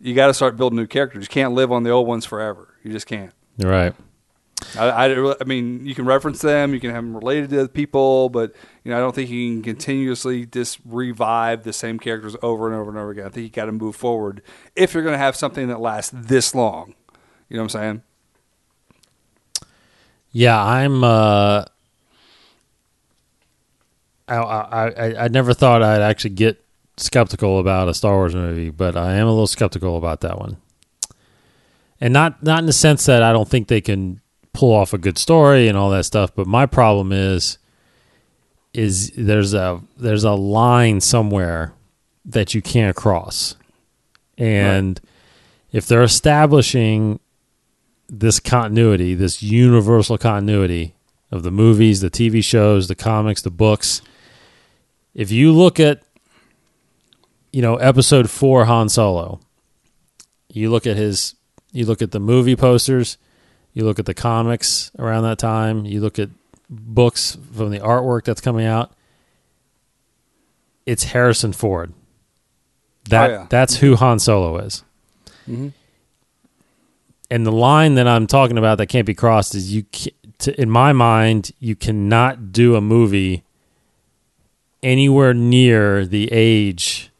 you got to start building new characters. You can't live on the old ones forever. You just can't. Right. I, I, I, mean, you can reference them, you can have them related to people, but you know, I don't think you can continuously just revive the same characters over and over and over again. I think you got to move forward if you're going to have something that lasts this long. You know what I'm saying? Yeah, I'm. Uh, I, I I never thought I'd actually get skeptical about a Star Wars movie, but I am a little skeptical about that one. And not not in the sense that I don't think they can pull off a good story and all that stuff. But my problem is, is there's a there's a line somewhere that you can't cross, and right. if they're establishing this continuity, this universal continuity of the movies, the TV shows, the comics, the books, if you look at you know episode 4 Han Solo, you look at his you look at the movie posters, you look at the comics around that time. You look at books from the artwork that's coming out. It's Harrison Ford. That oh, yeah. that's who Han Solo is. Mm-hmm. And the line that I'm talking about that can't be crossed is you. To, in my mind, you cannot do a movie anywhere near the age.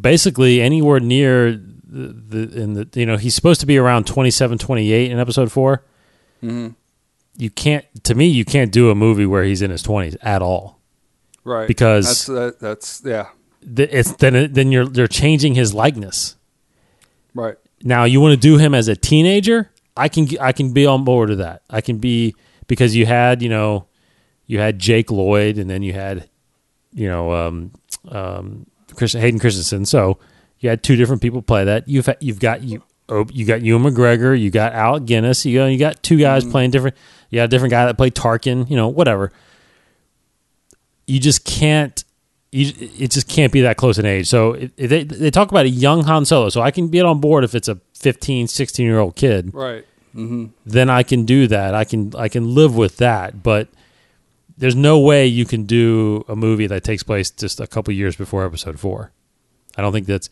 Basically, anywhere near the, the in the you know he's supposed to be around 27 28 in episode 4 mm-hmm. you can't to me you can't do a movie where he's in his 20s at all. Right. Because that's that, that's yeah. it's then then you're you're changing his likeness. Right. Now you want to do him as a teenager? I can i can be on board with that. I can be because you had you know you had jake lloyd and then you had you know um um Christian, hayden christensen so you had two different people play that. You've you've got you oh, you got Ewan McGregor, you got Alec Guinness, you got you got two guys mm playing different. You got a different guy that played Tarkin, you know, whatever. You just can't. You, it just can't be that close in age. So they they talk about a young Han Solo, so I can get on board if it's a 15, 16 year old kid. Right. Mm-hmm. Then I can do that. I can I can live with that. But there's no way you can do a movie that takes place just a couple years before Episode Four. I don't think that's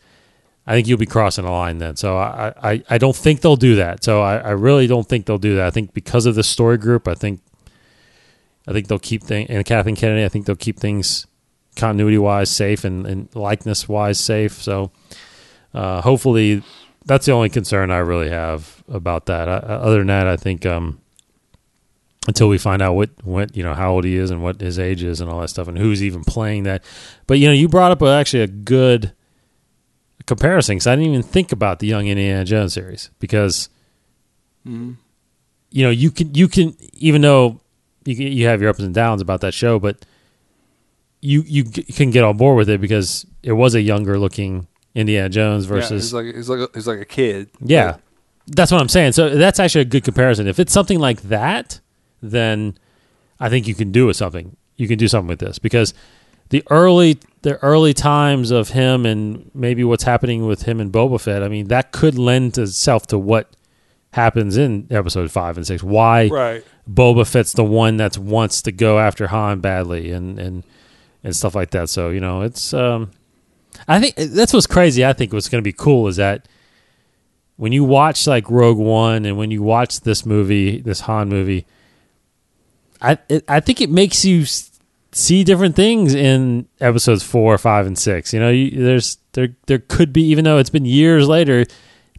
I think you'll be crossing a line then. So I, I, I don't think they'll do that. So I, I really don't think they'll do that. I think because of the story group, I think I think they'll keep things and Kathleen Kennedy. I think they'll keep things continuity wise safe and, and likeness wise safe. So uh, hopefully that's the only concern I really have about that. I, other than that, I think um, until we find out what what you know how old he is and what his age is and all that stuff and who's even playing that. But you know, you brought up a, actually a good comparison because I didn't even think about the Young Indiana Jones series because mm-hmm. you know you can you can even though you you have your ups and downs about that show, but you you can get on board with it because it was a younger looking Indiana Jones versus yeah, he's like he's like a, he's like a kid. Yeah, that's what I'm saying. So that's actually a good comparison. If it's something like that, then I think you can do with something. You can do something with this because the early the early times of him and maybe what's happening with him and Boba Fett, I mean, that could lend itself to what happens in episode five and six. Why right. Boba Fett's the one that wants to go after Han badly and and and stuff like that. So you know, it's um, I think that's what's crazy. I think what's going to be cool is that when you watch like Rogue One and when you watch this movie, this Han movie, I it, I think it makes you see different things in episodes four, five, and six. You know, you, there's there there could be even though it's been years later,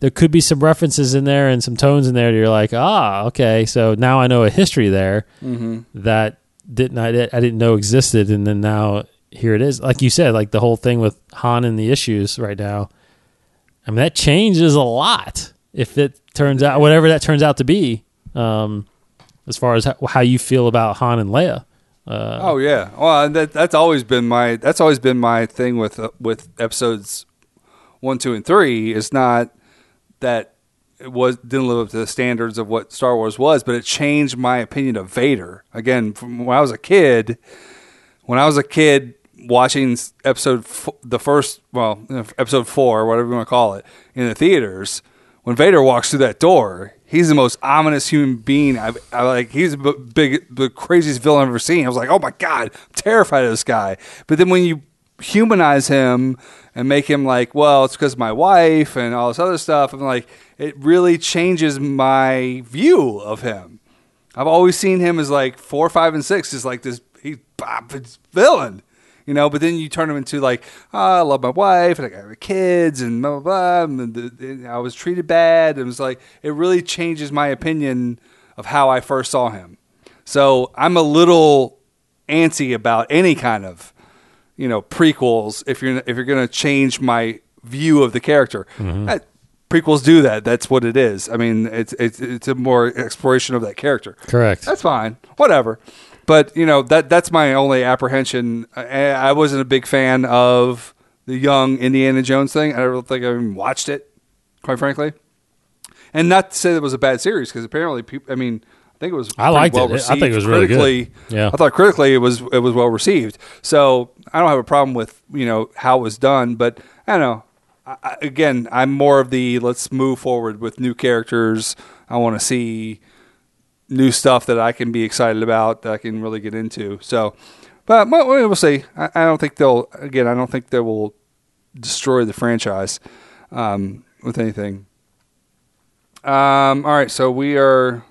there could be some references in there and some tones in there. That you're like, ah, okay, so now I know a history there that didn't I, I didn't know existed, and then now here it is. Like you said, like the whole thing with Han and the issues right now. I mean, that changes a lot if it turns out whatever that turns out to be. Um, as far as how, you feel about Han and Leia. Uh, Oh yeah. Well, that that's always been my that's always been my thing with uh, with episodes one, two, and three. Is not that it was didn't live up to the standards of what Star Wars was, but it changed my opinion of Vader. Again, from when I was a kid, when I was a kid watching episode f- the first well episode four whatever you want to call it in the theaters when Vader walks through that door he's the most ominous human being I've I, like he's the big the craziest villain I've ever seen. I was like oh my god I'm terrified of this guy. But then when you humanize him and make him like well it's because my wife and all this other stuff I'm like it really changes my view of him. I've always seen him as like four, five, and six is like this he's villain, you know. But then you turn him into like, oh, I love my wife and I got kids and blah blah blah. And the, the, I was treated bad. And it was like it really changes my opinion of how I first saw him. So I'm a little antsy about any kind of you know prequels if you're if you're going to change my view of the character. Mm-hmm. That- prequels do that. That's what it is. I mean, it's it's it's a more exploration of that character. Correct. That's fine. Whatever. But you know that that's my only apprehension. I, I wasn't a big fan of the young Indiana Jones thing. I don't think I even watched it, quite frankly. And not to say that it was a bad series because apparently people. I mean, I think it was. I liked it. well I think it was received really good. critically. Yeah. I thought critically it was it was well received. So I don't have a problem with you know how it was done, but I don't know. I- again, I'm more of the let's move forward with new characters. I want to see new stuff that I can be excited about that I can really get into. So, but we'll, see. I, I don't think they'll. Again, I don't think they will destroy the franchise um, with anything. Um, all right, so we are.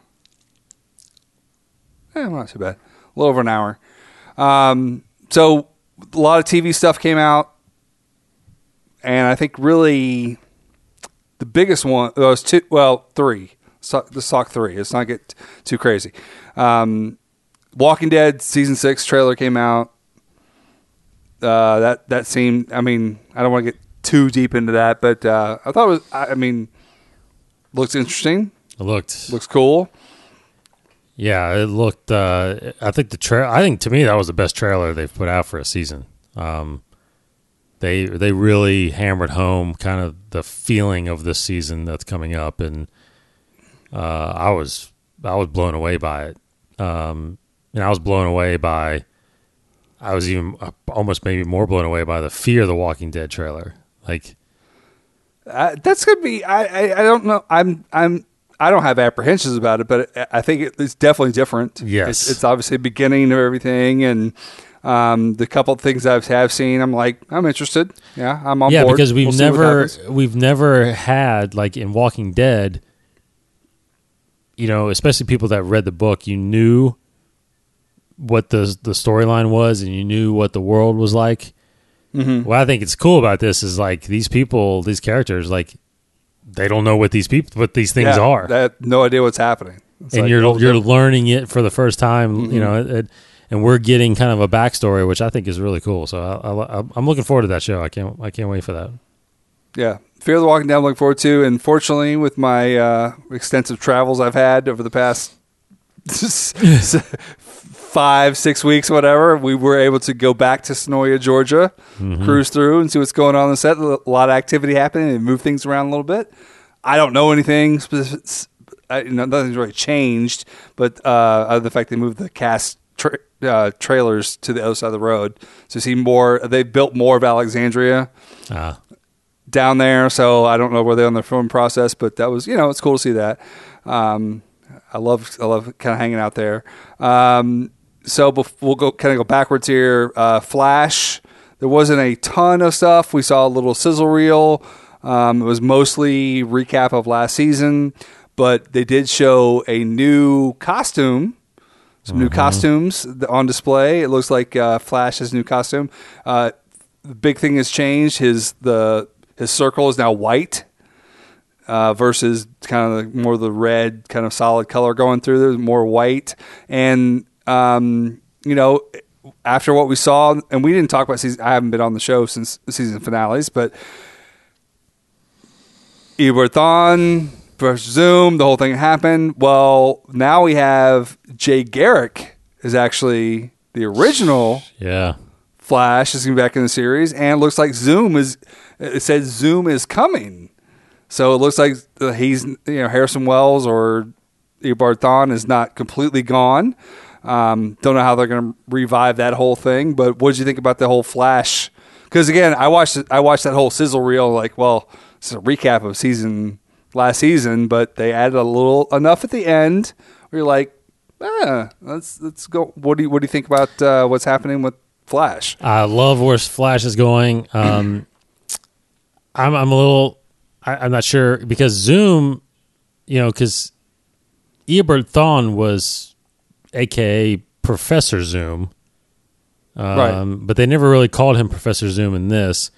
Eh, not too bad. A little over an hour. Um, so a lot of TV stuff came out, and I think really the biggest one was two. Well, three. So, let's talk three. Let's not get too crazy. Um, Walking Dead season six trailer came out. Uh, that that seemed. I mean, I don't want to get too deep into that, but uh, I thought it was. I, I mean, looks interesting. It looked Looks cool. Yeah, it looked. Uh, I think the trail. I think to me that was the best trailer they've put out for a season. Um, they they really hammered home kind of the feeling of this season that's coming up, and uh, I was I was blown away by it. Um, and I was blown away by. I was even uh, almost maybe more blown away by the Fear of the Walking Dead trailer. Like, Uh, that's gonna be. I, I. I don't know. I'm. I'm. I don't have apprehensions about it, but I- think it's definitely different. Yes. it's, it's obviously the beginning of everything, and um, the couple of things I've have seen, I'm like, I'm interested. Yeah, I'm on yeah, board. because we've We'll never we've never had like in Walking Dead. You know, especially people that read the book, you knew what the the storyline was, and you knew what the world was like. Mm-hmm. What I think it's cool about this is like these people, these characters, like they don't know what these people, what these things Yeah, are, They have no idea what's happening. It's and like, you're you're learning it for the first time. Mm-hmm. You know, it, it- and we're getting kind of a backstory, which I think is really cool. So I, I, I'm looking forward to that show. I can't I can't wait for that. Yeah, Fear the Walking Dead. I'm looking forward to, and fortunately, with my uh, extensive travels I've had over the past [laughs] five, six weeks, whatever, we were able to go back to Senoia, Georgia, cruise through, and see what's going on in the set. A lot of activity happening, and move things around a little bit. I don't know anything specific. I, you know, nothing's really changed, but uh, other the fact they moved the cast tra- uh, trailers to the other side of the road to see more. They built more of Alexandria Uh, down there, so I don't know where they're on the film process, but that was you know it's cool to see that. Um, I love I love kind of hanging out there. Um, so we'll go kind of go backwards here. Uh, Flash, there wasn't a ton of stuff. We saw a little sizzle reel. Um, it was mostly recap of last season, but they did show a new costume. Some new costumes on display. It looks like uh, Flash's new costume. Uh, the big thing has changed. His the his circle is now white uh, versus kind of the, more the red kind of solid color going through. There's more white, and um, you know, after what we saw, and we didn't talk about season. I haven't been on the show since the season finales, but Eobard Thawne versus Zoom, the whole thing happened. Well, now we have Jay Garrick is actually the original Yeah. Flash is going to be back in the series, and it looks like Zoom is. It says Zoom is coming, so it looks like he's you know Harrison Wells or Eobard Thawne is not completely gone. Um, don't know how they're going to revive that whole thing, but what did you think about the whole Flash? Because again, I watched I watched that whole sizzle reel. Like, well, it's a recap of season last season, but they added a little enough at the end where you're like, ah, let's let's go. What do you what do you think about uh, what's happening with Flash? I love where Flash is going. Um, I'm I'm a little I, I'm not sure because Zoom, you know, because Eobard Thawne was, aka Professor Zoom, um, Right. but they never really called him Professor Zoom in this.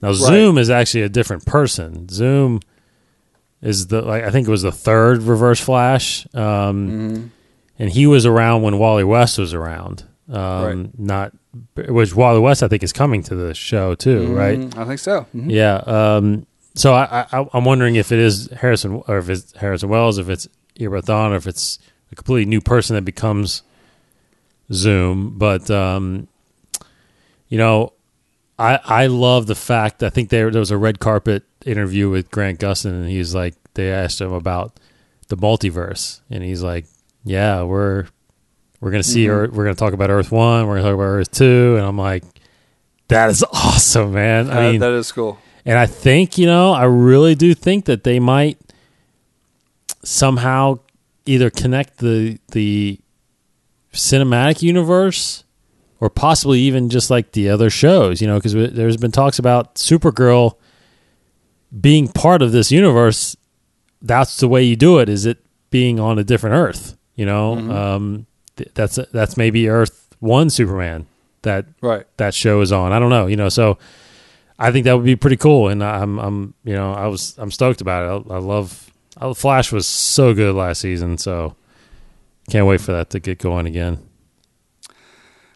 Now Zoom is actually a different person. Zoom is the like I think it was the third Reverse Flash, um, and he was around when Wally West was around. Um, Right. Not which Wally West I think is coming to the show too, right? Mm, I think so. Mhm. Yeah. Um, so I, I, I'm wondering if it is Harrison or if it's Harrison Wells, if it's Eobard Thawne, or if it's a completely new person that becomes Zoom. But um, you know, I I love the fact I think there there was a red carpet interview with Grant Gustin, and he's like they asked him about the multiverse, and he's like, yeah, we're we're gonna see Earth, we're gonna talk about Earth One, we're gonna talk about Earth Two, and I'm like. That is [laughs] awesome, man. I Uh, mean, that is cool. and I think, you know, I really do think that they might somehow either connect the the cinematic universe or possibly even just like the other shows, you know, because there's been talks about Supergirl being part of this universe. That's the way you do it. Is it being on a different Earth? You know, um, th- that's that's maybe Earth One Superman that Right. that show is on. I don't know, you know. So I think that would be pretty cool, and I'm, I'm, you know, I was, I'm stoked about it. I, I love, I, Flash was so good last season, so can't wait for that to get going again.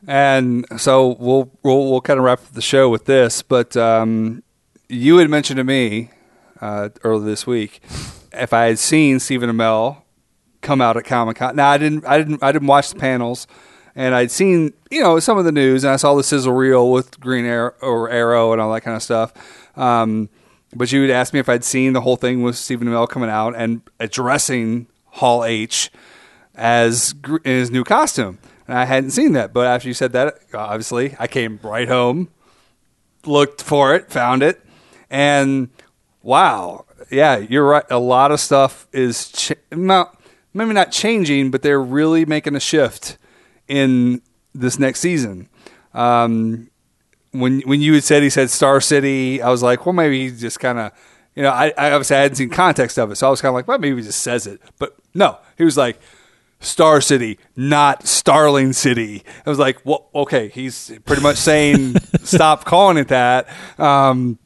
And so we'll we'll we'll kind of wrap up the show with this, but um, you had mentioned to me uh, earlier this week if I had seen Stephen Amell come out at Comic Con. Now I didn't I didn't I didn't watch the panels, and I'd seen you know some of the news, and I saw the sizzle reel with Green Arrow or Arrow and all that kind of stuff. Um, but you would ask me if I'd seen the whole thing with Stephen Amell coming out and addressing Hall H as in his new costume. And I hadn't seen that, but after you said that, obviously, I came right home, looked for it, found it, and wow, yeah, you're right. A lot of stuff is ch- not maybe not changing, but they're really making a shift in this next season. Um, when when you had said he said Star City, I was like, well, maybe he just kind of, you know, I, I obviously hadn't seen context of it, so I was kind of like, well, maybe he just says it, but no, he was like. Star City, not Starling City. I was like, well, okay, he's pretty much saying [laughs] stop calling it that. Um,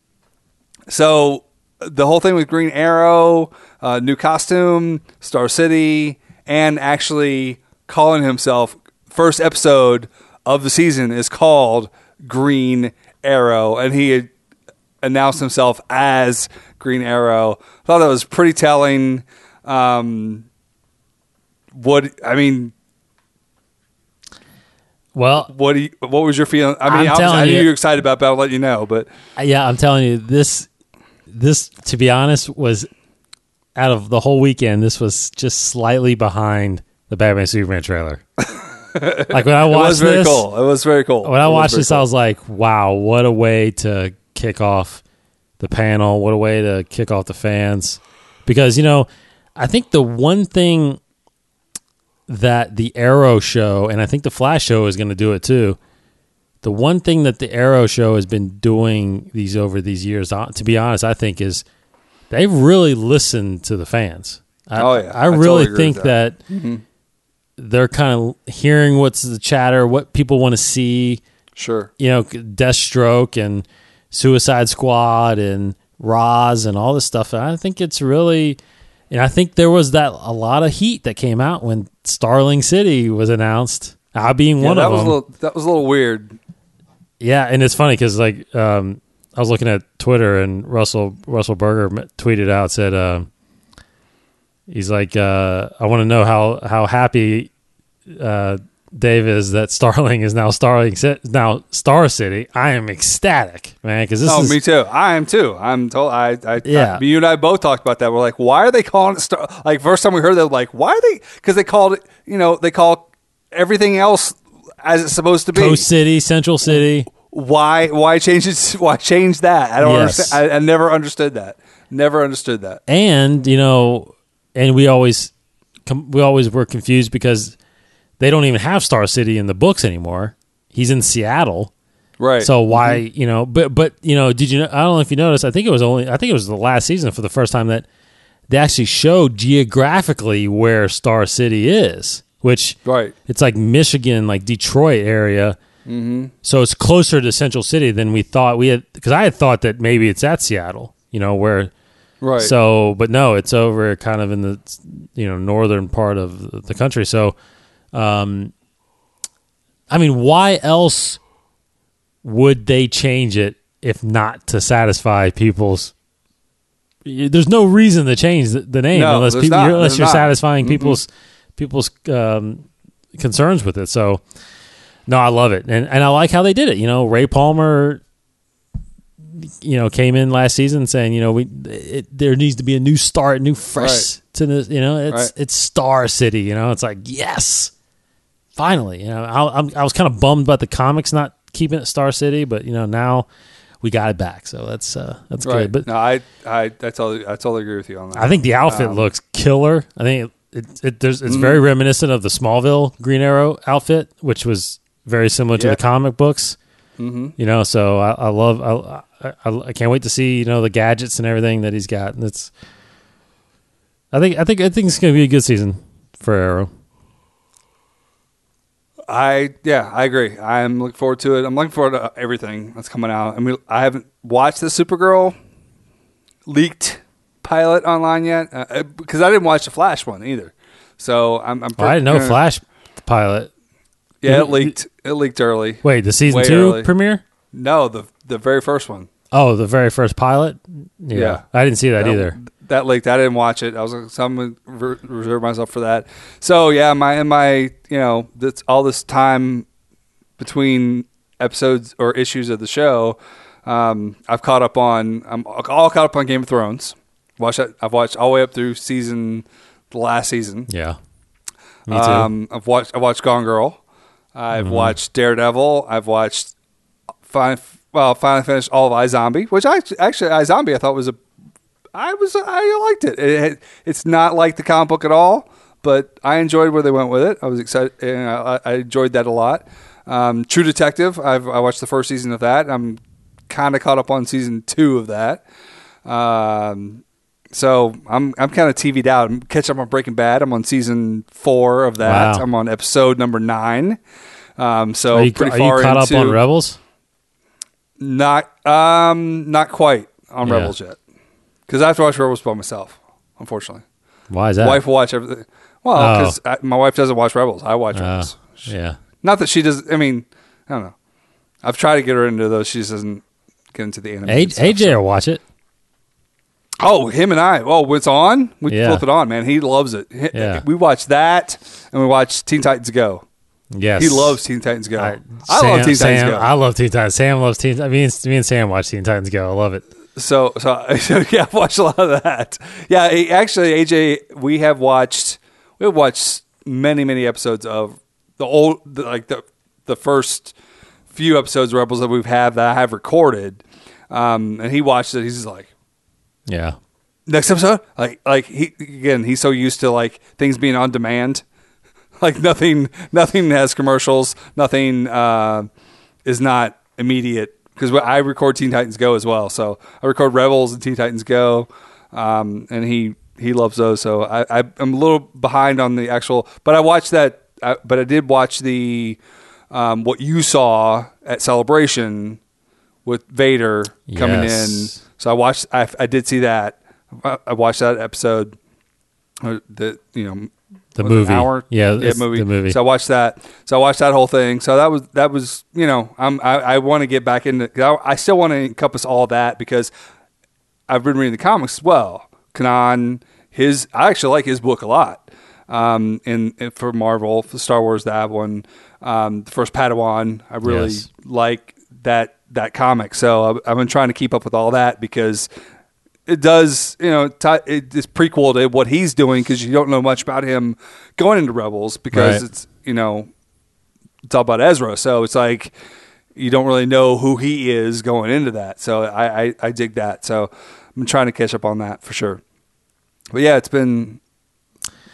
so the whole thing with Green Arrow, uh, new costume, Star City, and actually calling himself first episode of the season is called Green Arrow, and he had announced himself as Green Arrow. thought that was pretty telling. Um, what I mean, Well, what do you, what was your feeling? I mean, I'm obviously, telling I knew you- you were excited about, it, but I'll let you know. But yeah, I'm telling you, this, this, to be honest, was out of the whole weekend. This was just slightly behind the Batman Superman trailer. [laughs] like when I it watched was very this, cool. It was very cool. when I It watched this, cool. I was like, "Wow, what a way to kick off the panel! What a way to kick off the fans!" Because you know, I think the one thing that the Arrow show, and I think the Flash show is going to do it too. The one thing that the Arrow show has been doing these over these years, uh, to be honest, I think is they've really listened to the fans. I, Oh, yeah. I, I really agree think that, that. they're kind of hearing what's the chatter, what people want to see. Sure. You know, Deathstroke and Suicide Squad and Ra's and all this stuff. And I think it's really, and I think there was that a lot of heat that came out when Starling City was announced. I being Yeah, one that of was them. a little that was a little weird. Yeah, and it's funny because like um, I was looking at Twitter and Russell Russell Berger tweeted out said uh, he's like uh, I want to know how how happy uh, Dave is that Starling is now Starling now Star City. I am ecstatic, man, because this oh, is me too. I am too. I'm told. I, I, Yeah. I, you and I both talked about that. We're like, why are they calling it Star? Like first time we heard that, like, why are they? Because they called it. You know, they call everything else as it's supposed to be. Coast City, Central City. Why? Why change it? [laughs] Why change that? I don't Yes. understand. I, I never understood that. Never understood that. and you know, and we always we always were confused because they don't even have Star City in the books anymore. He's in Seattle. Right. So why mm-hmm. you know? But but you know, did you? know I don't know if you noticed. I think it was only. I think it was the last season for the first time that they actually showed geographically where Star City is, which Right. it's like Michigan, like Detroit area. Mm-hmm. So it's closer to Central City than we thought. We had because I had thought that maybe it's at Seattle. You know where. Right. So, but no, it's over kind of in the you know northern part of the country. So, um, I mean, why else would they change it if not to satisfy people's? There's no reason to change the, the name No, unless people, not. unless you're not. satisfying people's people's um, concerns with it. So, no, I love it, and and I like how they did it. You know, Ray Palmer you know came in last season saying you know we it, there needs to be a new start new fresh Right. to the you know it's Right. it's star city you know it's like yes finally you know I, I'm, I was kind of bummed about the comics not keeping it star city but you know now we got it back so that's uh that's right. good but no, I, I, I totally, I totally agree with you on that. I think the outfit Um, looks killer I think it, it, there's it's very reminiscent of the Smallville Green Arrow outfit which was very similar to the comic books mm-hmm. you know so i, I love I, I i can't wait to see you know the gadgets and everything that he's got and it's i think i think i think it's gonna be a good season for arrow I yeah, I agree. I'm looking forward to it. I'm looking forward to everything that's coming out. I mean, I haven't watched the Supergirl leaked pilot online yet uh, because I didn't watch the Flash one either. So I'm. I'm i didn't know gonna- flash pilot Yeah, it leaked. It leaked early. wait the season Way two early. premiere No, the the very first one. oh the very first pilot yeah, Yeah. i didn't see that, either That leaked. I didn't watch it. I was like, so I'm gonna re- reserve myself for that. So yeah, my and my you know that's all this time between episodes or issues of the show. Um, I've caught up on. I'm all caught up on Game of Thrones. Watch that. I've watched all the way up through season the last season. yeah me too Um, I've watched. I watched Gone Girl. I've Mm-hmm. watched Daredevil. I've watched. Fine, well, finally finished all of iZombie, which I actually iZombie I thought was a. I was I liked it. it. It's not like the comic book at all, but I enjoyed where they went with it. I was excited. And I, I enjoyed that a lot. Um, True Detective. I've I watched the first season of that. I'm kind of caught up on season two of that. Um, so I'm I'm kind of TV'd out. I'm catching up on Breaking Bad. I'm on season four of that. Wow. I'm on episode number nine. Um, so are you, pretty are far you caught up on rebels Not um not quite on Yeah. Rebels yet because I have to watch Rebels by myself. Unfortunately, why is that wife will watch everything. Well, Oh. because my wife doesn't watch Rebels. I watch Oh, Rebels. yeah Not that she does. I mean, I don't know. I've tried to get her into those. She just doesn't get into the anime. A- stuff, aj so- will watch it Oh, him and I. Oh, it's on, we Yeah. flip it on, man. He loves it. Yeah. We watch that, and we watch Teen Titans Go. yes He loves Teen Titans Go. I, Sam- love Teen Sam, Titans Go. I love Teen Titans. Sam loves Teen. I mean, me and Sam watch Teen Titans Go. I love it. so, so, [laughs] so, yeah, I've watched a lot of that. Yeah, he- actually, AJ, we have watched, we have watched many, many episodes of the old, the, like the the first few episodes of Rebels that we've had that I have recorded. Um, and he watched it. He's just like, Yeah. next episode? Like like he again he's so used to like things being on demand. [laughs] Like nothing nothing has commercials. Nothing uh is not immediate. Because i record teen titans go as well. So i record rebels and teen titans go. Um and he he loves those. So i, I i'm a little behind on the actual but i watched that I, but I did watch the um, what you saw at Celebration with Vader coming Yes. in. So I watched. I, I did see that. I, I watched that episode. uh, The you know The was it an movie. hour? Yeah, yeah, movie. the movie. So I watched that. So I watched that whole thing. So that was that was you know I'm I, I want to get back into. I, I still want to encompass all that because I've been reading the comics as well. Kanan, his I actually like his book a lot. Um, in, in for Marvel, for Star Wars, that one, um, the first Padawan, I really Yes. like that that comic. So I've, I've been trying to keep up with all that because it does, you know, ti it is prequel to what he's doing because you don't know much about him going into Rebels because Right. it's you know it's all about Ezra. So it's like you don't really know who he is going into that. So I, I, I dig that. So I'm trying to catch up on that for sure. But yeah, it's been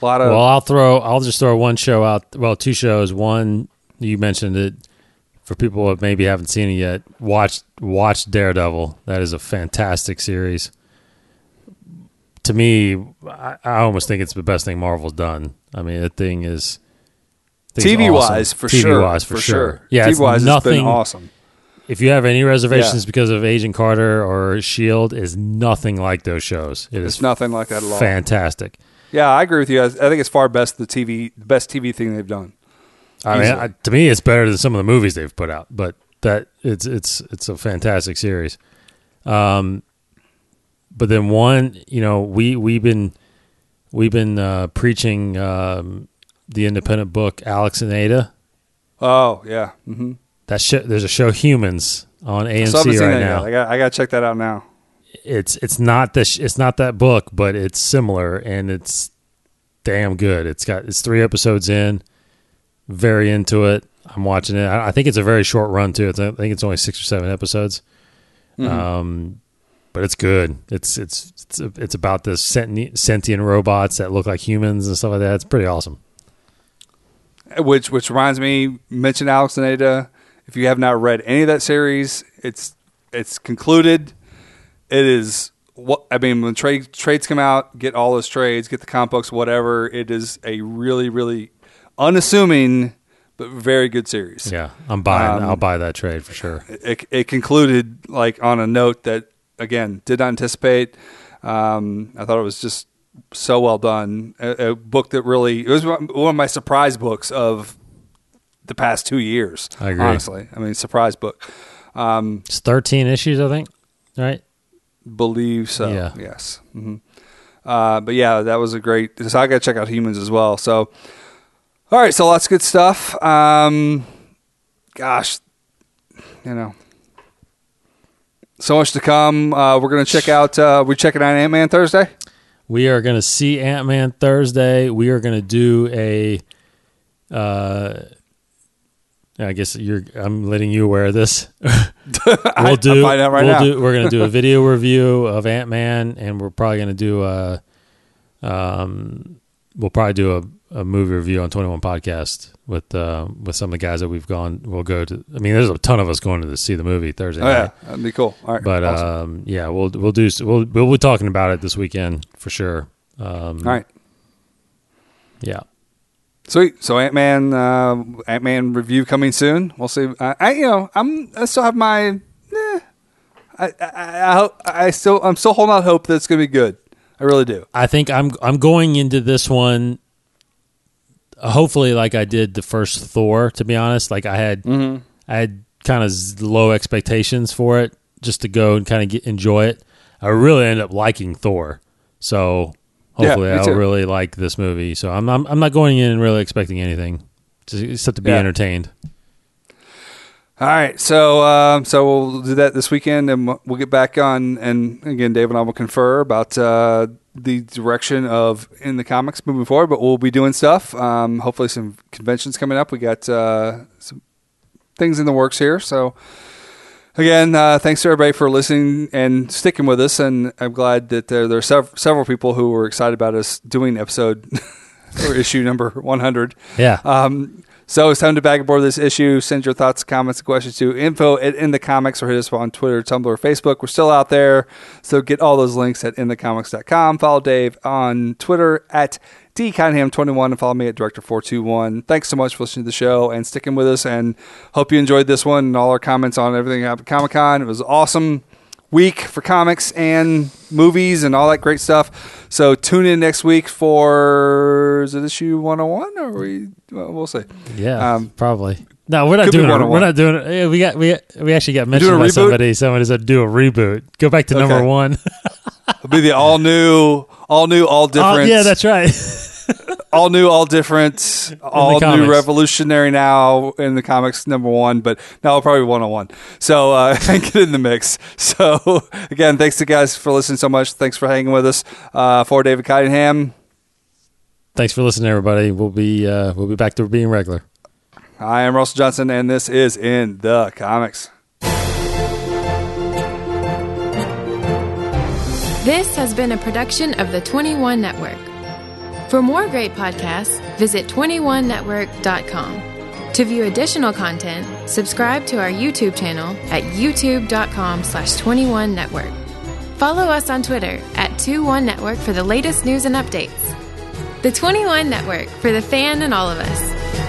a lot of Well, I'll throw. I'll just throw one show out. Well, two shows. One you mentioned it for people that maybe haven't seen it yet. Watch watch Daredevil. That is a fantastic series. To me, I, I almost think it's the best thing Marvel's done. I mean, the thing is TV awesome. wise for TV sure. wise for, sure. Yeah, TV it's wise, it's nothing. been awesome. If you have any reservations Yeah. because of Agent Carter or Shield, is nothing like those shows. It is It's nothing like that at all. fantastic. Yeah, I agree with you. I, I think it's far best the TV, the best TV thing they've done. I mean, I, to me, it's better than some of the movies they've put out. But that it's it's it's a fantastic series. Um, but then one, you know, we we've been we've been uh, preaching um, the independent book Alex and Ada. Oh yeah, mm-hmm. That show, there's a show Humans on I still haven't AMC right now. I got I got to check that out now. It's it's not the sh- it's not that book, but it's similar and it's damn good. It's got it's three episodes in, very into it. I'm watching it. I, I think it's a very short run too. It's, I think it's only six or seven episodes. Mm-hmm. Um, but it's good. It's it's it's it's about this sentient, sentient robots that look like humans and stuff like that. It's pretty awesome. Which which reminds me, mention Alex and Ada. If you have not read any of that series, it's it's concluded. It is what I mean. When trade trades come out, get all those trades, get the comic books, whatever. It is a really really unassuming but very good series. Yeah, I'm buying. Um, I'll buy that trade for sure. it, it concluded like on a note that again did not anticipate. Um, I thought it was just so well done. A, a book that really it was one one of my surprise books of the past two years. I agree. Honestly, I mean, surprise book. Um, It's 13 issues, I think. Right? believe so. Yeah. Yes. hmm Uh, but yeah, that was a great. So I got to check out Humans as well. So, all right, so lots of good stuff. Um, gosh, you know, so much to come. Uh, we're gonna check out. Uh, we're checking out Ant Man Thursday. We are going to see Ant Man Thursday. We are going to do a. Uh, I guess you're. I'm letting you aware of this. [laughs] we'll do. Out right we'll now. do. We're going to do a [laughs] video review of Ant Man, and we're probably going to do a. Um, we'll probably do a, a movie review on Twenty One Podcast with uh, with some of the guys that we've gone. We'll go to. I mean, there's a ton of us going to see the movie Thursday. Oh night. yeah, that'd be cool. All right, But awesome. um, yeah, we'll we'll do we'll we'll be talking about it this weekend for sure. Um, all right. Yeah. Sweet. So Ant Man, uh, Ant Man review coming soon. We'll see. I, I you know, I'm I still have my. Eh, I, I, I, hope- I still I'm still holding out hope that it's gonna be good. I really do. I think I'm I'm going into this one. Hopefully, like I did the first Thor. To be honest, like I had Mm-hmm. I had kind of low expectations for it, just to go and kind of get, enjoy it. I really ended up liking Thor, so hopefully me I'll really like this movie. So I'm I'm, I'm not going in really expecting anything, just except to be Yeah. entertained. All right, so um, so we'll do that this weekend, and we'll- we'll get back on. And again, Dave and I will confer about uh, the direction of in the comics moving forward. But we'll be doing stuff. Um, hopefully, some conventions coming up. We got uh, some things in the works here. So again, uh, thanks to everybody for listening and sticking with us. And I'm glad that there, there are sev- several people who were excited about us doing episode [laughs] or issue number 100. Yeah. Um, So it's time to back aboard this issue. Send your thoughts, comments, and questions to info at in the comics or hit us up on Twitter, Tumblr, or Facebook. We're still out there. So get all those links at inthecomics.com. Follow Dave on Twitter at dcunningham21 and follow me at director421. Thanks so much for listening to the show and sticking with us. And hope you enjoyed this one and all our comments on everything at Comic Con. It was awesome week for comics and movies and all that great stuff. So tune in next week for is it issue 101 or we well, we'll see. Yeah, Um, probably. No, we're not doing. A, we're not doing. it. We got. We we actually got mentioned by somebody. Somebody said do a reboot. Go back to number one. [laughs] It'll be the all new, all new, all [laughs] Oh, different. yeah, that's right. [laughs] all new, all different, all new, revolutionary now in the comics number one, but now it'll probably one on one. So uh, get in the mix. So again, thanks to guys for listening so much. Thanks for hanging with us. Uh, for David Cunningham, Thanks for listening, everybody. We'll be uh, we'll be back to being regular. Hi, I am Russell Johnson, and this is in the comics. This has been a production of the 21 Network. For more great podcasts, visit 21network.com. To view additional content, subscribe to our YouTube channel at youtube.com slash 21network. Follow us on Twitter at 21network for the latest news and updates. The 21 Network for the fan and all of us.